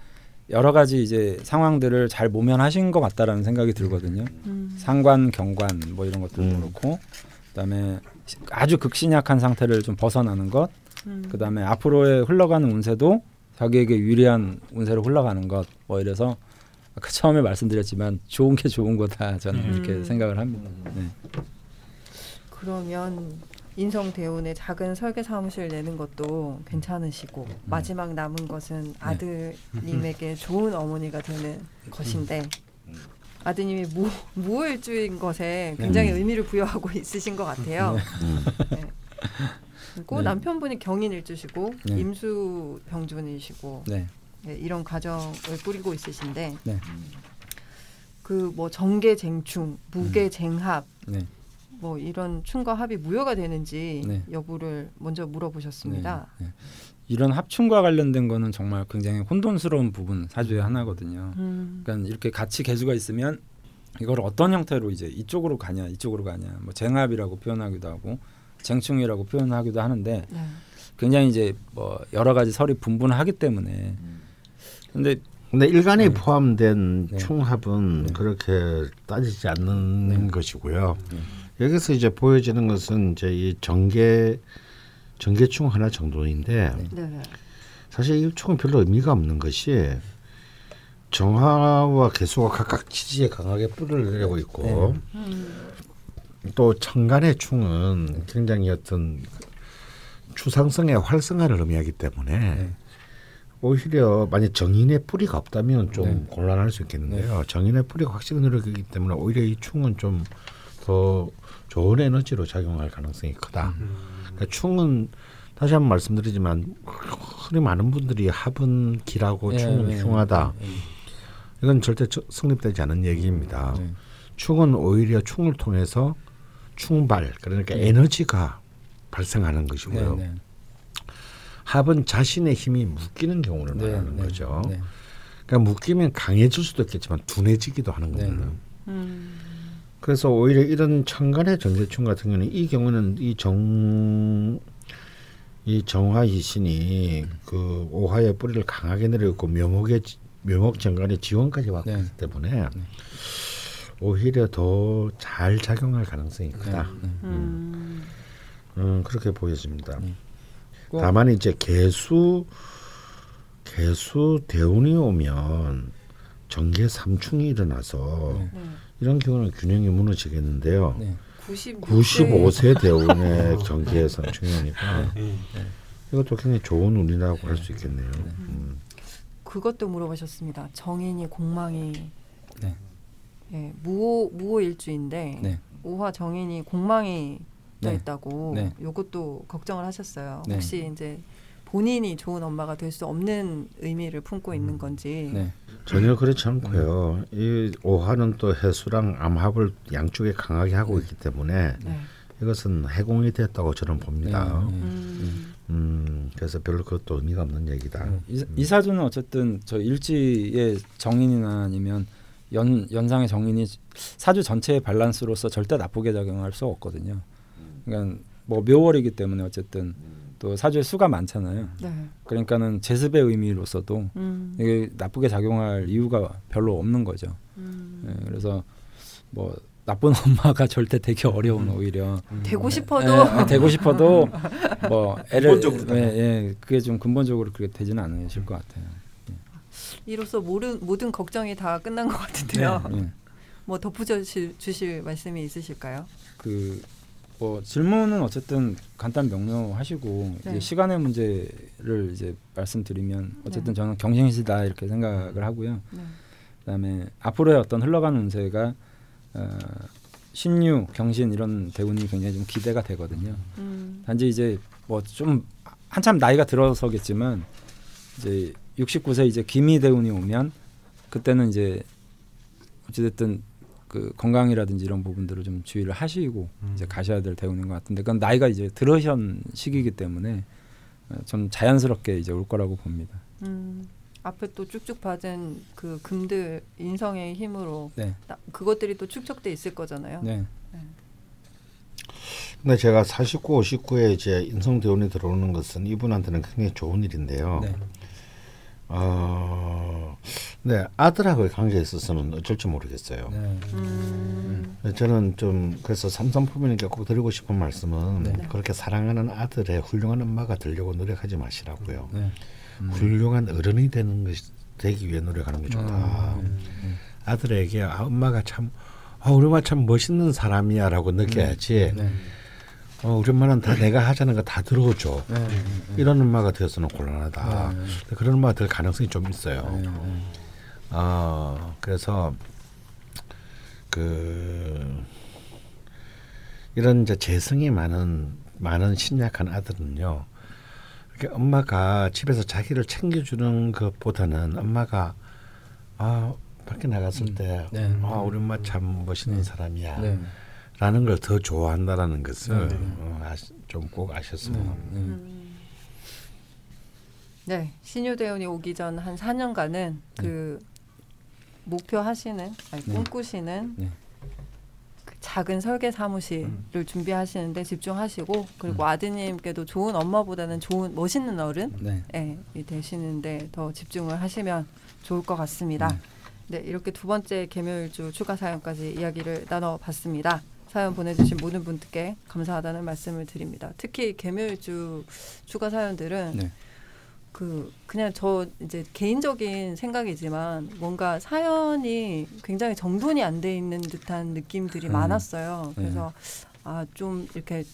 여러 가지 이제 상황들을 잘 모면하신 것 같다라는 생각이 들거든요. 음. 상관, 경관 뭐 이런 것들도 음. 그렇고 그다음에 아주 극신약한 상태를 좀 벗어나는 것, 음. 그다음에 앞으로의 흘러가는 운세도 자기에게 유리한 운세로 흘러가는 것, 뭐 이래서 아까 처음에 말씀드렸지만 좋은 게 좋은 거다 저는 음. 이렇게 생각을 합니다. 네. 그러면 인성 대운에 작은 설계 사무실 내는 것도 괜찮으시고 음. 마지막 남은 것은 네. 아드님에게 좋은 어머니가 되는 것인데 아드님이 무, 무일주인 것에 굉장히 네. 의미를 부여하고 있으신 것 같아요. 음. 네. 그리고 네. 남편분이 경인일주시고 네. 임수 병준이시고 네. 네, 이런 가정을 꾸리고 있으신데 네. 그뭐 정계쟁충, 무계쟁합 네. 뭐 이런 충과 합이 무효가 되는지 네. 여부를 먼저 물어보셨습니다. 네, 네. 이런 합충과 관련된 거는 정말 굉장히 혼돈스러운 부분 사주의 하나거든요. 음, 그러니까 이렇게 같이 개수가 있으면 이걸 어떤 형태로 이제 이쪽으로 가냐 이쪽으로 가냐 뭐 쟁합이라고 표현하기도 하고 쟁충이라고 표현하기도 하는데 네. 굉장히 이제 뭐 여러 가지 설이 분분하기 때문에 근데 근데 일간이 네. 포함된 네. 충합은 네. 그렇게 따지지 않는 네. 것이고요. 네. 여기서 이제 보여지는 것은 이제 이 정계 정계충 하나 정도인데 네. 네. 네. 사실 이 충은 별로 의미가 없는 것이 정화와 개수가 각각 지지에 강하게 뿌리를 내리고 있고 음, 또 천간의 충은 굉장히 어떤 추상성의 활성화를 의미하기 때문에 네. 오히려 만약 정인의 뿌리가 없다면 좀 네. 곤란할 수 있겠는데요. 정인의 뿌리가 확실히 늘어나기 때문에 오히려 이 충은 좀더 좋은 에너지로 작용할 가능성이 크다. 그러니까 충은 다시 한번 말씀드리지만 흔히 많은 분들이 합은 길하고 예, 충은 예, 흉하다. 예, 이건 절대 저- 성립되지 않은 얘기입니다. 예. 충은 오히려 충을 통해서 충발 그러니까 네. 에너지가 발생하는 것이고요. 네, 네. 합은 자신의 힘이 묶이는 경우를 네, 말하는 네, 거죠. 네. 그러니까 묶이면 강해질 수도 있겠지만 둔해지기도 하는 네, 거거든요. 음, 그래서 오히려 이런 천간의 정제충 같은 경우는 이 경우는 이 정, 이 정화이 신이 그 오화의 뿌리를 강하게 내렸고 묘목의 지- 묘목 정간의 지원까지 왔기 네. 때문에 오히려 더 잘 작용할 가능성이 네, 크다. 네. 음, 음, 그렇게 보여집니다. 꼭- 다만 이제 개수 개수 대운이 오면 정계 삼충이 일어나서 네. 네. 이런 경우는 균형이 무너지겠는데요. 네. 96세 95세 대운의 정계 삼충이니까 네. 이것도 굉장히 좋은 운이라고 할 수 있겠네요. 음. 그것도 물어보셨습니다. 정인이 공망이 네. 예, 무호 무호 일주인데 네. 오화 정인이 공망이 떠 네. 있다고 네. 요것도 걱정을 하셨어요. 네. 혹시 이제 본인이 좋은 엄마가 될 수 없는 의미를 품고 있는 건지. 네. 전혀 그렇지 않고요. 이 오화는 또 해수랑 암합을 양쪽에 강하게 하고 있기 때문에 네. 이것은 해공이 됐다고 저는 봅니다. 네, 네. 음, 음, 그래서 별로 그것도 의미가 없는 얘기다. 네. 이, 이 사주는 어쨌든 저 일지의 정인이나 아니면 연 연상의 정인이 사주 전체의 밸런스로서 절대 나쁘게 작용할 수 없거든요. 그러니까 뭐 묘월이기 때문에 어쨌든 또 사주에 수가 많잖아요. 네. 그러니까는 제습의 의미로서도 음, 이게 나쁘게 작용할 이유가 별로 없는 거죠. 음. 예, 그래서 뭐 나쁜 엄마가 절대 되기 어려운 오히려 되고 싶어도 예, 예, 되고 싶어도 뭐 애를 근본적으로 예, 예, 그게 좀 근본적으로 그렇게 되지는 않으실 것 같아요. 이로써 모든 모든 걱정이 다 끝난 것 같은데요. 예. 뭐 덧붙여 주실, 주실 말씀이 있으실까요? 그 뭐 질문은 어쨌든 간단 명료하시고 네. 이제 시간의 문제를 이제 말씀드리면 어쨌든 네. 저는 경쟁시다 이렇게 생각을 하고요. 네. 그다음에 앞으로의 어떤 흘러가는 운세가 어, 신유, 경신 이런 대운이 굉장히 좀 기대가 되거든요. 음, 단지 이제 뭐 좀 한참 나이가 들어서겠지만 이제 69세 이제 기미 대운이 오면 그때는 이제 어찌됐든 그 건강이라든지 이런 부분들을 좀 주의를 하시고 음. 이제 가셔야 될 대우인 것 같은데 그건 나이가 이제 들어선 시기이기 때문에 어, 좀 자연스럽게 이제 올 거라고 봅니다. 음, 앞에 또 쭉쭉 받은 그 금들 인성의 힘으로 네, 나- 그것들이 또 축적돼 있을 거잖아요. 네, 근데 제가 49, 59에 이제 인성 대원이 들어오는 것은 이분한테는 굉장히 좋은 일인데요. 네, 어, 네 아들하고의 관계에 있어서는 어쩔지 모르겠어요. 네, 음, 저는 좀 그래서 삼성 부모님께 꼭 드리고 싶은 말씀은 네. 그렇게 사랑하는 아들의 훌륭한 엄마가 되려고 노력하지 마시라고요. 네. 훌륭한 어른이 되는 것이 되기 위해 노력하는 게 좋다. 음, 아들에게 아, 엄마가 참 아, 우리 엄마 참 멋있는 사람이야라고 느껴야지. 네, 어, 우리 엄마는 다 내가 하자는 거 다 들어줘. 네, 이런 엄마가 되어서는 곤란하다. 네. 그런 엄마가 될 가능성이 좀 있어요. 네, 네. 어, 그래서 그 이런 이제 재성이 많은 많은 신약한 아들은요. 이렇게 엄마가 집에서 자기를 챙겨주는 것보다는 엄마가 아 밖에 나갔을 때 네. 아 우리 엄마 참 멋있는 사람이야. 네. 라는 걸 더 좋아한다라는 것을 네. 어, 좀꼭 아셨으면 네, 합니다. 네. 음. 네, 신유 대원이 오기 전 한 4년간은 그 목표하시는 아니 네. 꿈꾸시는 네. 그 작은 설계 사무실을 준비하시는데 집중하시고 그리고 아드님께도 좋은 엄마보다는 좋은 멋있는 어른 네. 예, 이 되시는데 더 집중을 하시면 좋을 것 같습니다. 네, 이렇게 두 번째 개묘일주 추가 사연까지 이야기를 나눠봤습니다. 사연 보내주신 모든 분들께 감사하다는 말씀을 드립니다. 특히 개묘일주 추가 사연들은 네. 그 그냥 저 이제 개인적인 생각이지만 뭔가 사연이 굉장히 정돈이 안 돼 있는 듯한 느낌들이 음. 많았어요. 네. 그래서 아좀 이렇게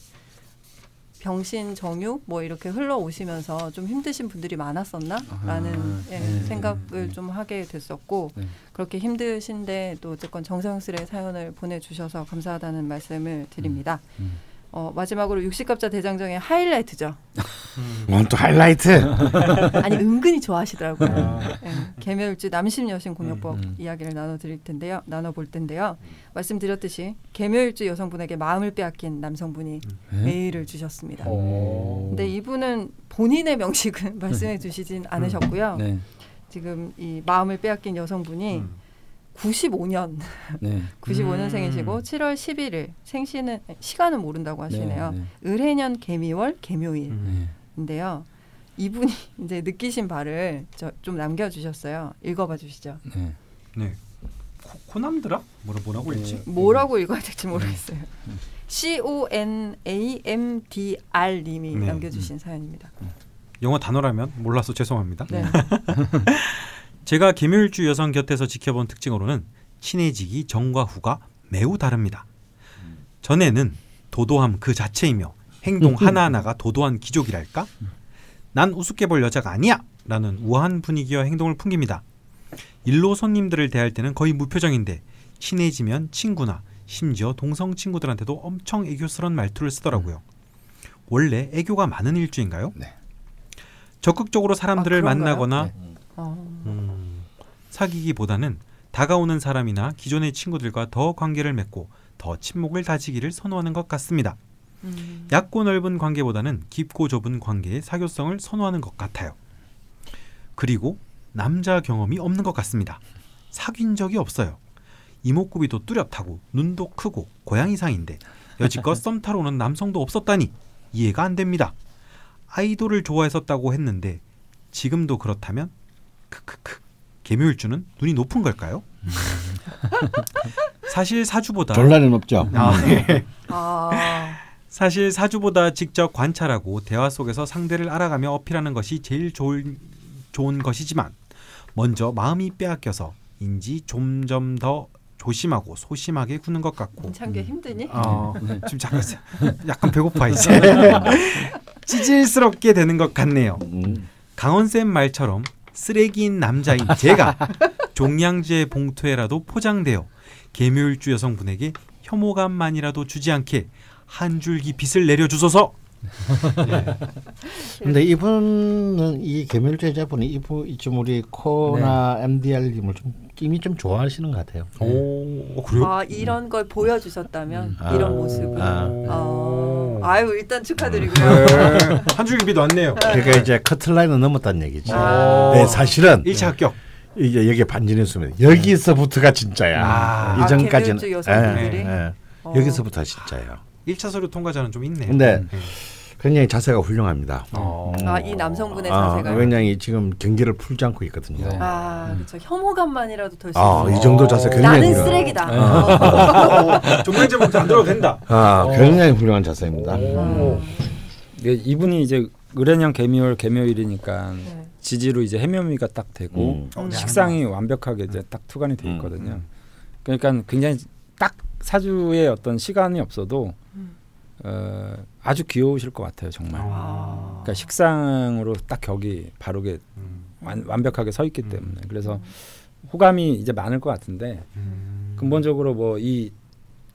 병신 정유 뭐 이렇게 흘러오시면서 좀 힘드신 분들이 많았었나라는 아하. 예, 네. 생각을 네. 좀 하게 됐었고 네. 그렇게 힘드신데 또 어쨌건 정성스레 사연을 보내주셔서 감사하다는 말씀을 드립니다. 음. 어, 마지막으로 육식갑자 대장정의 하이라이트죠. 오늘 또 하이라이트. 아니 은근히 좋아하시더라고요. 아. 예, 개묘일주 남심 여신 공요법 음. 이야기를 나눠드릴 텐데요. 나눠볼 텐데요. 말씀드렸듯이 개묘일주 여성분에게 마음을 빼앗긴 남성분이 네? 메일을 주셨습니다. 오. 근데 이분은 본인의 명식은 말씀해 주시진 않으셨고요. 네. 지금 이 마음을 빼앗긴 여성분이 음. 95년 네. 95년생이시고 음. 7월 11일 생시는 시간은 모른다고 하시네요. 네. 을해년 개미월 개묘일. 음. 네. 인데요. 이분이 이제 느끼신 바를 저좀 남겨주셨어요. 읽어봐 주시죠. 네. 네. 코, 코남들아? 뭐라 뭐라고 했지? 뭐라고 읽어야 될지 모르겠어요. C O N A M D R 님이 네. 남겨주신 사연입니다. 영어 단어라면 몰라서 죄송합니다. 네. 제가 개묘일주 여성 곁에서 지켜본 특징으로는 친해지기 전과 후가 매우 다릅니다. 전에는 도도함 그 자체이며 행동 하나하나가 도도한 기족이랄까? 난 우습게 볼 여자가 아니야! 라는 우아한 분위기와 행동을 풍깁니다. 일로 손님들을 대할 때는 거의 무표정인데 친해지면 친구나 심지어 동성 친구들한테도 엄청 애교스러운 말투를 쓰더라고요. 원래 애교가 많은 일주인가요? 네. 적극적으로 사람들을 아? 만나거나 네. 사귀기보다는 다가오는 사람이나 기존의 친구들과 더 관계를 맺고 더 친목을 다지기를 선호하는 것 같습니다. 음, 얕고 넓은 관계보다는 깊고 좁은 관계의 사교성을 선호하는 것 같아요. 그리고 남자 경험이 없는 것 같습니다. 사귄 적이 없어요. 이목구비도 뚜렷하고 눈도 크고 고양이상인데 여지껏 썸 타러 오는 남성도 없었다니 이해가 안 됩니다. 아이돌을 좋아했었다고 했는데 지금도 그렇다면 크크크 개묘일주는 눈이 높은 걸까요? 사실 사주보다 없죠. 아, 예. 아, 사실 사주보다 직접 관찰하고 대화 속에서 상대를 알아가며 어필하는 것이 제일 좋은, 좋은 것이지만 먼저 마음이 빼앗겨서인지 점점 더 조심하고 소심하게 구는 것 같고 임창규 힘드니? 어, 지금 잠깐 약간 배고파 이제 찌질스럽게 되는 것 같네요. 음. 강원쌤 말처럼 쓰레기인 남자인 제가 종량제 봉투에라도 포장되어 개묘일주 여성분에게 혐오감만이라도 주지 않게 한 줄기 빛을 내려주소서. 근데 이분은 이 개멸제자분이 이분 좀 우리 코나 MDR님을 좀 이미 좀 좋아하시는 것 같아요. 오, 어, 그래요? 아 이런 걸 보여주셨다면 아. 이런 모습을. 아. 어, 아유 일단 축하드리고요. 네. 한 줄기비도 왔네요. 그러니까 이제 커트라인은 넘었다는 얘기지. 아. 네, 사실은 1차 합격. 이게 여기 반진의 수면 여기서부터가 진짜야. 아. 이전까지는 아? 예, 예. 어. 여기서부터 진짜예요. 1차 서류 통과자는 좀 있네요. 근데 네. 굉장히 자세가 훌륭합니다. 어. 아 이 남성분의 아, 자세가. 굉장히 지금 경기를 풀지 않고 있거든요. 네. 아 그렇죠. 혐오감만이라도 덜수 아. 이 정도 자세 굉장히 나는 훌륭- 쓰레기다. 네. 어. 종량 제목도 안 들어도 된다. 아, 어. 굉장히 훌륭한 자세입니다. 오. 네, 이분이 이제 의뢰년 개묘일 개묘일이니까 네. 지지로 이제 해묘미가 딱 되고 음. 음. 식상이 완벽하게 이제 딱 투관이 돼 음. 있거든요. 그러니까 굉장히 딱 사주에 어떤 시간이 없어도 음. 어, 아주 귀여우실 것 같아요 정말. 아. 그러니까 식상으로 딱 격이 바르게 음. 완, 완벽하게 서 있기 음. 때문에 그래서 호감이 이제 많을 것 같은데 음. 근본적으로 뭐 이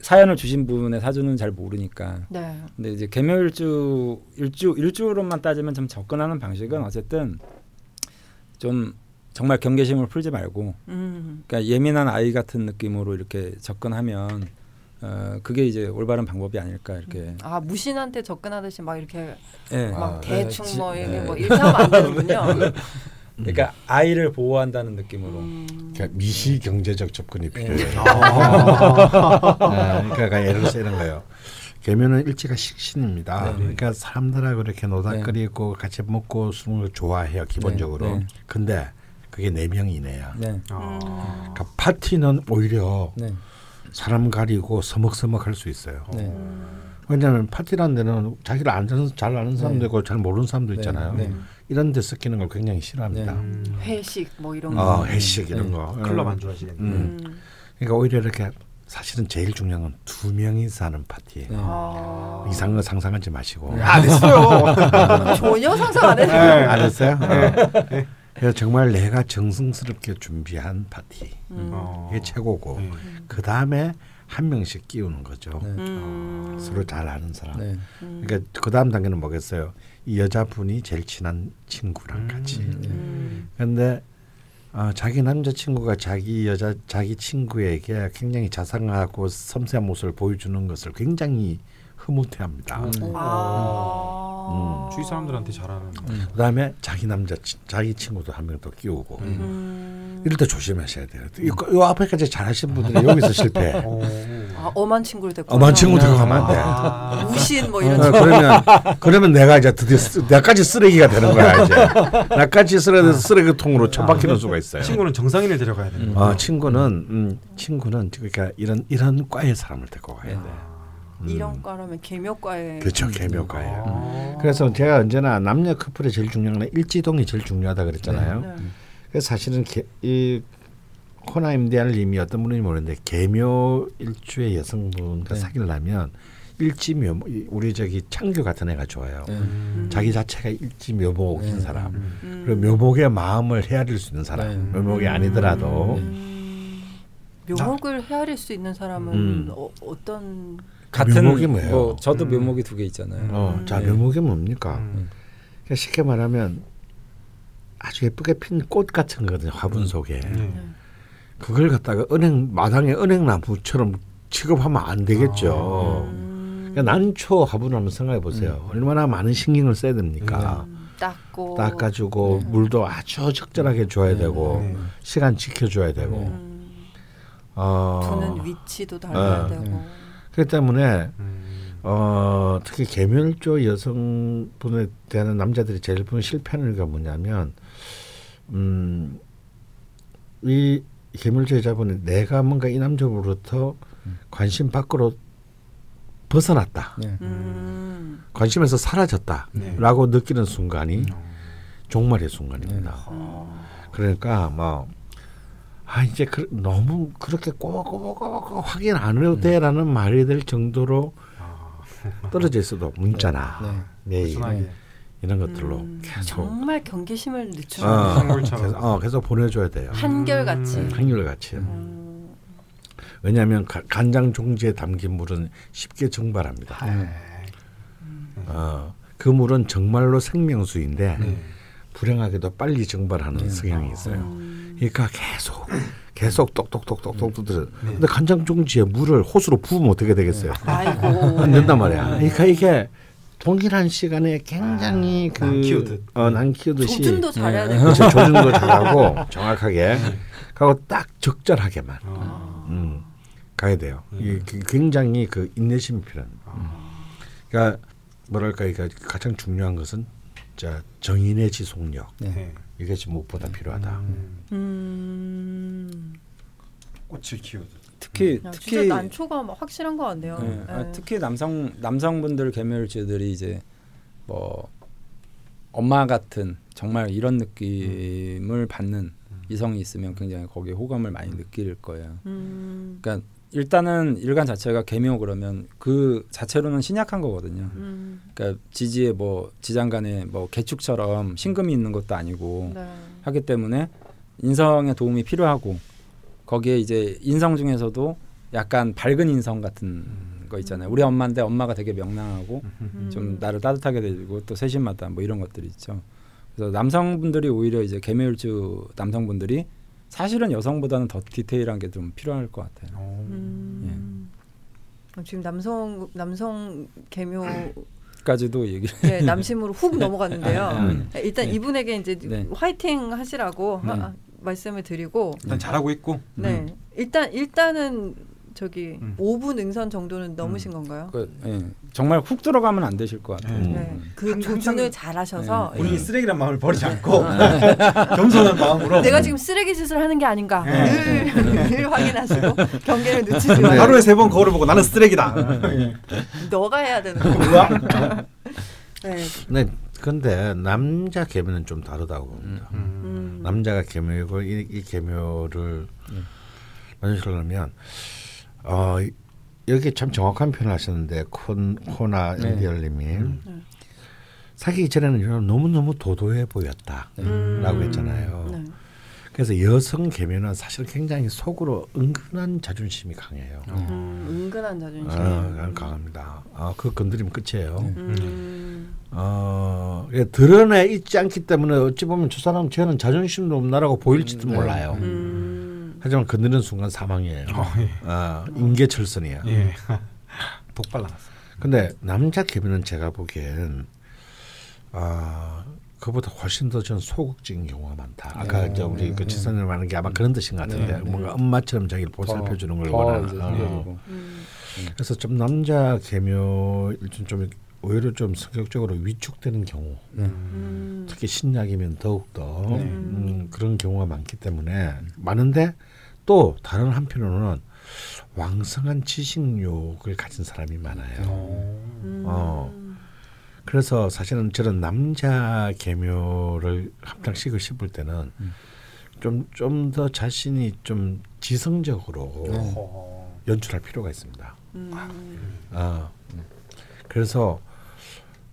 사연을 주신 분의 사주는 잘 모르니까 네. 근데 이제 개묘일주 일주 일주로만 따지면 좀 접근하는 방식은 어쨌든 좀 정말 경계심을 풀지 말고 음. 그러니까 예민한 아이 같은 느낌으로 이렇게 접근하면 어 그게 이제 올바른 방법이 아닐까 이렇게 아 무신한테 접근하듯이 막 이렇게 예. 막 아, 대충 네, 뭐 지- 이게 네. 뭐 이렇게 하면 안 되는군요. 그러니까 아이를 보호한다는 느낌으로 음. 그러니까 미시 경제적 접근이 예. 필요해요. 아. 네, 그러니까 예를 들어서 이런 거예요. 개면은 일지가 식신입니다. 네. 그러니까 사람들하고 이렇게 노닥거리고 같이 먹고 술을 걸 좋아해요 기본적으로. 네, 네. 근데 그게 네 명이 이네요. 네. 아. 그러니까 파티는 오히려 네. 사람 가리고 서먹서먹할 수 있어요. 네. 왜냐하면 파티라는 데는 자기를 아는, 잘 아는 사람도 네. 있고 잘 모르는 사람도 네, 있잖아요. 네. 이런 데 섞이는 걸 굉장히 싫어합니다. 네. 음. 회식 뭐 이런 어, 거. 회식 이런 네. 거. 클럽 음. 안 좋아하시겠네. 음. 음. 그러니까 오히려 이렇게 사실은 제일 중요한 건 두 명이서 하는 파티예요. 네. 아. 이상한 거 상상하지 마시고. 안 했어요. 전혀 상상 안 했어요. 안 했어요? 어. 그래서 정말 내가 정성스럽게 준비한 파티. 음. 어. 이게 최고고. 네. 그 다음에 한 명씩 끼우는 거죠. 네. 음. 서로 잘 아는 사람. 네. 음. 그러니까 그 다음 단계는 뭐겠어요? 이 여자분이 제일 친한 친구랑 같이. 음. 근데 어, 자기 남자친구가 자기 여자 자기 친구에게 굉장히 자상하고 섬세한 모습을 보여주는 것을 굉장히 흐뭇해합니다. 음. 아. 주위 사람들한테 잘하는. 그다음에 자기 남자 친- 자기 친구도 한 명 더 끼우고 음. 이럴 때 조심하셔야 돼요. 이, 이 앞에까지 잘하신 분들이 여기서 실패. 오. 아, 엄한 친구를 데리고. 엄한 친구 데리고 가면 안 돼. 아. 무신 뭐 이런 어. 그러면 그러면 내가 이제 드디어 쓰, 나까지 쓰레기가 되는 거야 이제 나까지 쓰레기 쓰레기통으로 처박히는 수가 있어요. 친구는 정상인을 데려가야 되는 거. 어, 친구는 음, 친구는 그러니까 이런 이런 과의 사람을 데리고 가요. 네. 음. 이런 과라면 개묘과에. 그렇죠 개묘과예요. 아. 그래서 제가 언제나 남녀 커플이 제일 중요한 건 일지동이 제일 중요하다 그랬잖아요. 네. 그래서 사실은 개, 이 호나임디알님이 어떤 분인지 모르는데 개묘 일주의 여성분과 네. 사귀려면 일지묘 우리 저기 창규 같은 애가 좋아요. 네. 음. 자기 자체가 일지묘목인 네. 사람. 음. 음. 그리고 묘목의 마음을 헤아릴 수 있는 사람. 네. 묘목이 아니더라도 음. 묘목을 헤아릴 수 있는 사람은 음. 어, 어떤 같은 묘목이 뭐예요? 뭐 저도 음. 묘목이 두 개 있잖아요. 어, 음. 자 네. 묘목이 뭡니까? 음. 그러니까 쉽게 말하면 아주 예쁘게 핀 꽃 같은 거거든요. 화분 속에. 네. 그걸 갖다가 은행 마당에 은행나무처럼 취급하면 안 되겠죠. 음. 그러니까 난초 화분을 한번 생각해 보세요. 얼마나 많은 신경을 써야 됩니까? 음, 닦고 닦아주고 네. 물도 아주 적절하게 줘야 네. 되고 네. 시간 지켜줘야 되고. 네. 음, 어, 두는 위치도 달라야 어. 되고. 네. 그렇기 때문에 음. 어, 특히 계멸조 여성분에 대한 남자들이 제일 보는 실패하는 게 뭐냐면, 음, 이 계멸조 여자분이 내가 뭔가 이 남자로부터 관심 밖으로 벗어났다. 네. 음. 관심에서 사라졌다라고 느끼는 순간이 종말의 순간입니다. 어. 그러니까 뭐, 아 이제 그, 너무 그렇게 꼬박꼬박꼬박 확인 안 해도 돼라는 말이 될 정도로 떨어져 있어도 문자나 네. 메일 순하게. 이런 것들로 음, 계속 정말 경계심을 늦추는 어, 생물처럼. 계속, 어, 계속 보내줘야 돼요. 한결같이. 음. 한결같이. 음. 왜냐하면 가- 간장 종지에 담긴 물은 쉽게 증발합니다. 네. 어, 그 물은 정말로 생명수인데 네. 불행하게도 빨리 증발하는 성향이 있어요. 음. 그러니까 계속 계속 똑똑똑똑똑 들어. 근데 간장 종지에 물을 호수로 부으면 어떻게 되겠어요? 아이고. 안 된단 말이야. 그러니까 이게 동일한 시간에 굉장히 그난 키우듯. 어, 난 키우듯이 조준도 잘해야 될 그렇죠. 조준도 잘하고 정확하게 하고 딱 적절하게만 어. 음, 가야 돼요. 이게 그- 굉장히 그 인내심이 필요합니다. 그러니까 뭐랄까 이게 가장 중요한 것은 자 정인의 지속력 네. 이게 지금 무엇보다 필요하다. 음. 꽃을 키우듯. 특히 야, 특히 진짜 난초가 막 확실한 것 같네요. 네, 아, 네. 특히 남성 남성분들 개멸주들이 이제 뭐 엄마 같은 정말 이런 느낌을 받는 이성이 있으면 굉장히 거기에 호감을 많이 느낄 거예요. 음. 그러니까 일단은 일간 자체가 개묘 그러면 그 자체로는 신약한 거거든요. 음. 그러니까 지지에 뭐 지장간에 뭐 개축처럼 신금이 있는 것도 아니고 네. 하기 때문에 인성의 도움이 필요하고 거기에 이제 인성 중에서도 약간 밝은 인성 같은 거 있잖아요. 우리 엄마인데 엄마가 되게 명랑하고 음. 좀 나를 따뜻하게 대주고 또 세심하다 뭐 이런 것들이 있죠. 그래서 남성분들이 오히려 이제 개묘일주 남성분들이 사실은 여성보다는 더 디테일한 게 좀 필요할 것 같아요. 어. 음. 어, 지금 남성 남성 개묘 까지도 얘기를 네, 남심으로 훅 넘어갔는데요. 음. 일단 네. 이분에게 이제 네. 화이팅 하시라고 네. 하- 말씀을 드리고 일단 잘하고 있고. 네 일단 일단은 저기 음. 5분 응선 정도는 넘으신 건가요? 그, 예, 정말 훅 들어가면 안 되실 것 같아요. 네. 네. 그 조준을 잘 하셔서 네. 본인이 쓰레기란 마음을 버리지 않고 겸손한 마음으로. 내가 지금 쓰레기 짓을 하는 게 아닌가 네. 늘, 늘 확인하시고 경계를 늦추지 네. 마요. 하루에 세 번 거울을 보고 나는 쓰레기다. 너가 해야 되는 거야. 네. 네, 근데 남자 개묘는 좀 다르다고 봅니다. 음. 남자가 개묘이고 이, 이 개묘를 만드시려면 어 이- 여기 참 정확한 표현을 하셨는데 콘 코나 네. 엔디얼님이 네. 사귀기 전에는 너무 너무 도도해 보였다라고 음. 했잖아요. 네. 그래서 여성 개묘는 사실 굉장히 속으로 은근한 자존심이 강해요. 음, 은근한 자존심. 아, 강합니다. 아, 그거 건드리면 끝이에요. 음. 어, 이게 드러내 있지 않기 때문에 어찌 보면 저 사람 쟤는 자존심도 없나라고 보일지도 몰라요. 음. 하지만 건드리는 순간 사망이에요. 어, 예. 아, 인계철선이야. 예. 독발 나왔어. 근데 남자 개미는 제가 보기엔 아 그보다 훨씬 더전 소극적인 경우가 많다. 아까 네. 이제 우리 그 네. 지선님 말하는 게 아마 그런 뜻인 것 같은데 네, 네. 뭔가 엄마처럼 자기를 보살펴 주는 걸더 원하는. 어. 음. 그래서 좀 남자 개묘 좀, 좀 오히려 좀 성격적으로 위축되는 경우, 네. 음. 특히 신약이면 더욱 더 네. 음, 그런 경우가 많기 때문에 많은데 또 다른 한편으로는 왕성한 지식욕을 가진 사람이 많아요. 음. 어. 그래서 사실은 저런 남자 개묘를 합장식을 씹을 때는 음. 좀좀 더 자신이 좀 지성적으로 네. 어. 연출할 필요가 있습니다. 음. 아, 그래서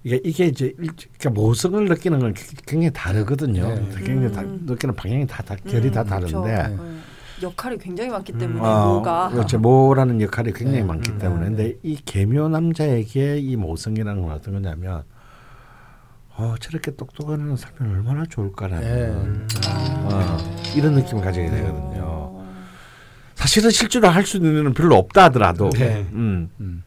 이게 이게 이제 일- 그러니까 모성을 느끼는 건 굉장히 다르거든요. 네. 굉장히 다, 음. 느끼는 방향이 다, 다 결이 다 음, 다른데 그렇죠. 네. 역할이 굉장히 많기 때문에 어, 뭐가 그렇죠. 모라는 역할이 굉장히 네. 많기 음. 때문에 근데 이 개묘 남자에게 이 모성이라는 건 어떤 거냐면 어, 저렇게 똑똑한 사람이 얼마나 좋을까라는 네. 어, 이런 느낌을 가지게 되거든요. 어. 사실은 실제로 할 수 있는 일은 별로 없다 하더라도 네. 음. 음.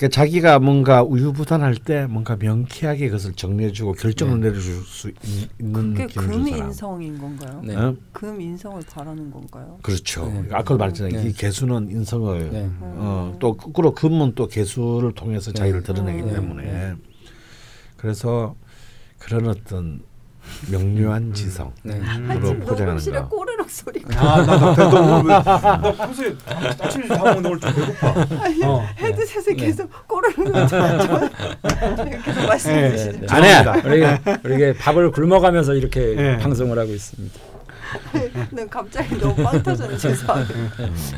그러니까 자기가 뭔가 우유부단할 때 뭔가 명쾌하게 그것을 정리해주고 결정을 내려줄 수 있, 는 그게 느낌을 준 사람. 금인성인 건가요? 네. 어? 금인성을 바라는 건가요? 그렇죠. 네. 아까도 말했잖아요. 네. 이 개수는 인성을 네. 어, 또 거꾸로 금은 또 개수를 통해서 자기를 드러내기 네. 때문에 네. 그래서 그런 어떤 명료한 지성 네. 으로 포장하는 거. 꼬르륵 소리가 아 나나 오늘 왜- 나 평소에 아침에 다 먹는데 오늘 좀 배고파. 어. 헤드셋에 네. 계속 꼬르륵 계속 말씀해 네. 네. 안 해. 우리가 우리가 밥을 굶어가면서 이렇게 네. 방송을 하고 있습니다. 네, 갑자기 너무 빵 터졌네 죄송합니다.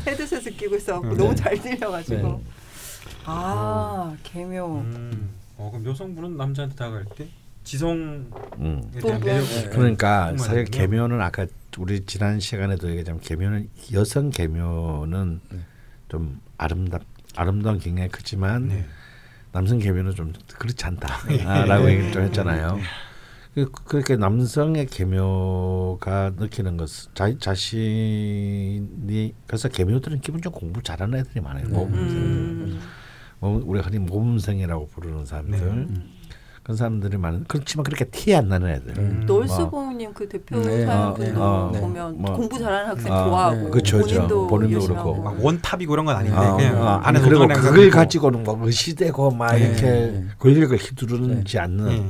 헤드셋을 끼고 있어갖고 네. 너무 잘 들려가지고. 네. 아 개묘. 음. 어 그럼 여성분은 남자한테 다가갈 때 지성에 음. 대한 뭐, 매력. 네. 그러니까 사실. 개묘는 아까 우리 지난 시간에도 얘기했지만 개묘는 여성 개묘는 네. 좀 아름답 아름다운 굉장히 크지만 네. 남성 개묘는 좀 그렇지 않다라고 얘기를 좀 했잖아요. 그- 그렇게 남성의 계묘가 느끼는 것 자, 자신이 그래서 계묘들은 기본적으로 공부 잘하는 애들이 많아요. 모범생. 음. 모- 우리가 흔히 모범생이라고 부르는 사람들 네. 그런 사람들이 많은 그렇지만 그렇게 티 안 나는 애들. 음. 놀스봉님 그 대표 네. 사연분도 어, 네. 보면 뭐. 공부 잘하는 학생 아, 좋아하고 네. 그쵸, 그쵸. 본인도 본인도 그렇고. 막 원탑이고 이런 건 아닌데 아, 그냥 아, 안에 그리고 그걸 사람이고. 가지고는 뭐 의시되고 막 네. 이렇게 네. 권력을 휘두르지 않는 네.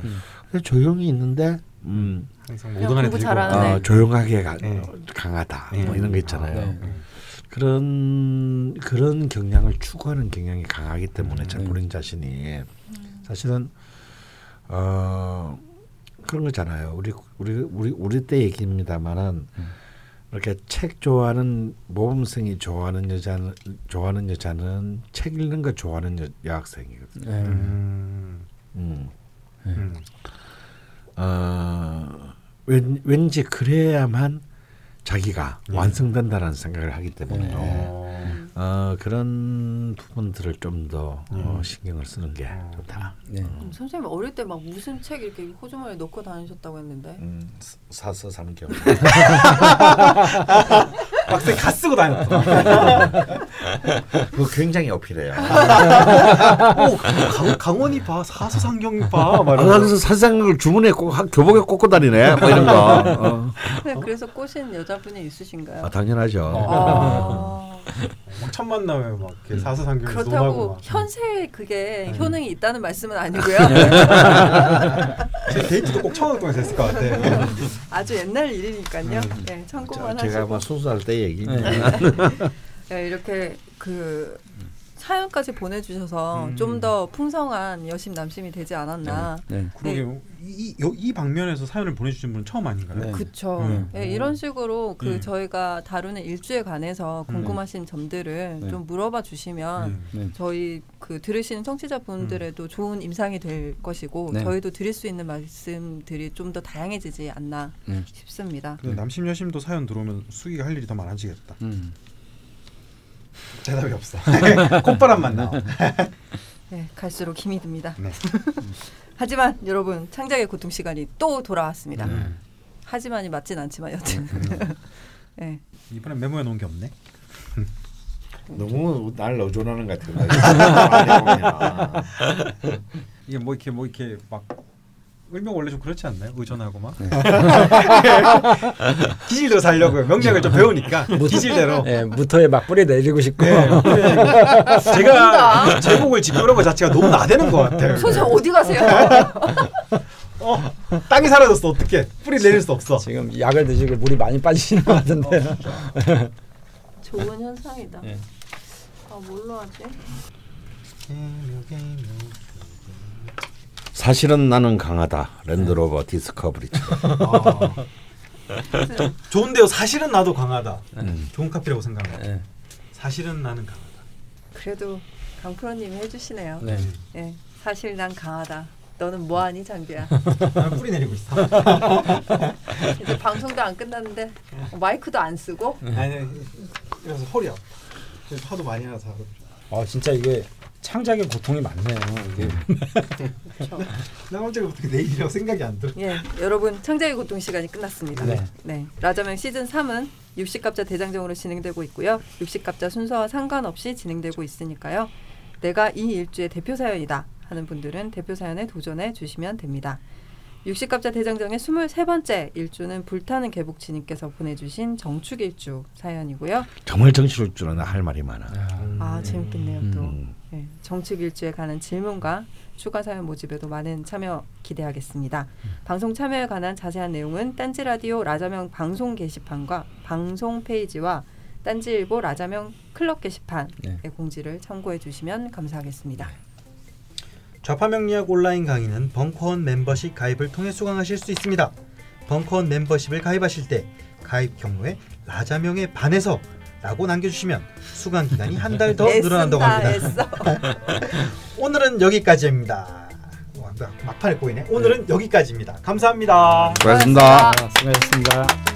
그래서 조용히 있는데 음, 항상 모든 안에 공부 들고 잘하는 아, 네. 조용하게 가, 네. 강하다 네. 뭐 이런 거 있잖아요. 네. 그런 그런 경향을 추구하는 경향이 강하기 때문에 자 네. 본인 자신이 사실은 어 그런 거잖아요. 우리 우리 우리 우리 때 얘기입니다만은 이렇게 책 좋아하는 모범생이 좋아하는 여자는 좋아하는 여자는 책 읽는 거 좋아하는 여, 여학생이거든요. 네. 음. 음. 음. 어, 왠, 왠지 그래야만 자기가 네. 완성된다라는 생각을 하기 때문에 네. 어. 어, 그런 부분들을 좀더 어, 음. 신경을 쓰는 게 어. 좋다. 네. 음, 선생님 어릴 때 막 무슨 책 이렇게 호주머니에 넣고 다니셨다고 했는데 음, 사서 삼경. 막상 가 쓰고 다녔다. 그거 굉장히 어필해요. 오, 강, 강원이 봐, 사서상경이 봐. 그래서 사상을 주문에 꼭 교복에 꽂고 다니네. 뭐 이런 거. 어. 네, 그래서 꼬신 여자분이 있으신가요? 아, 당연하죠. 아, 막 첫 만남에 막 이렇게 사서상경이 노하고 그렇다고 막. 현세 그게 네. 효능이 있다는 말씀은 아니고요. 제 데이트도 꼭 청와대 동에서 했을 것 같아. 아주 옛날 일이니까요. 음. 네, 자, 참고만 제가 하시고 뭐 순수할 때 얘기. 네. 네, 이렇게 그 사연까지 보내주셔서 음. 좀더 풍성한 여심 남심이 되지 않았나. 네. 그러게요. 이, 이, 이 방면에서 사연을 보내주신 분은 처음 아닌가요? 네. 그쵸. 음. 네, 이런 식으로 그 네. 저희가 다루는 일주에 관해서 궁금하신 점들을 네. 좀 물어봐 주시면 네. 네. 저희 그 들으시는 청취자분들에도 좋은 임상이 될 것이고 네. 저희도 드릴 수 있는 말씀들이 좀 더 다양해지지 않나 네. 싶습니다. 남심 여심도 사연 들어오면 수기가 할 일이 더 많아지겠다. 음. 대답이 없어. 콧바람만 나와. 네, 갈수록 힘이 듭니다. 네. 하지만 여러분 창작의 고통 시간이 또 돌아왔습니다. 네. 하지만이 맞진 않지만 여튼. 네. 이번엔 메모해 놓은 게 없네. 너무 날 의존하는 것 같아요. 이게 뭐 이렇게 뭐 이렇게 막 을명 원래 좀 그렇지 않나요? 의존하고 막 네. 기질대로 살려고요. 명령을 좀 배우니까 기질대로. 네, 무토에 막 뿌리 내리고 싶고. 제가 제목을 짓고 이런 거 자체가 너무 나대는 것 같아요. 선생 어디 가세요? 어, 땅이 사라졌어 어떻게 뿌리 내릴 수 없어. 지금 약을 드시고 물이 많이 빠지시는 것 같은데요. 좋은 현상이다. 네. 아 뭘로 하지? 사실은 나는 강하다. 랜드로버 디스커버리죠. 아. 좋은데요. 사실은 나도 강하다. 음. 좋은 카피라고 생각합니다. 네. 사실은 나는 강하다. 그래도 강프로님이 해주시네요. 네. 네, 사실 난 강하다. 너는 뭐하니 장비야? 난 뿌리 내리고 있어. 이제 방송도 안 끝났는데 마이크도 안 쓰고 아니 그래서 허리 아파. 하도 많이 하서. 아 진짜 이게 창작의 고통이 많네요. 이게. 그렇죠. 나 혼자 어떻게 내일이라고 생각이 안 들어. 예, 여러분 창작의 고통 시간이 끝났습니다. 네. 네, 라자명 시즌 3은 60갑자 대장정으로 진행되고 있고요. 60갑자 순서와 상관없이 진행되고 있으니까요. 내가 이 일주의 대표 사연이다 하는 분들은 대표 사연에 도전해 주시면 됩니다. 60갑자 대장정의 23번째 일주는 불타는 개복치님께서 보내주신 정축일주 사연이고요. 정말 줄은 할 말이 많아. 아 재밌겠네요 또. 음. 네, 정축일주에 관한 질문과 추가 사연 모집에도 많은 참여 기대하겠습니다. 방송 참여에 관한 자세한 내용은 딴지 라디오 라자명 방송 게시판과 방송 페이지와 딴지일보 라자명 클럽 게시판의 네. 공지를 참고해 주시면 감사하겠습니다. 좌파 명리학 온라인 강의는 벙커원 멤버십 가입을 통해 수강하실 수 있습니다. 벙커원 멤버십을 가입하실 때 가입 경로에 라자명에 반해서 라고 남겨주시면 수강 기간이 한 달 더 늘어난다고 합니다. 오늘은 여기까지입니다. 와, 막판에 보이네. 오늘은 여기까지입니다. 감사합니다. 고맙습니다. 아, 수고하셨습니다.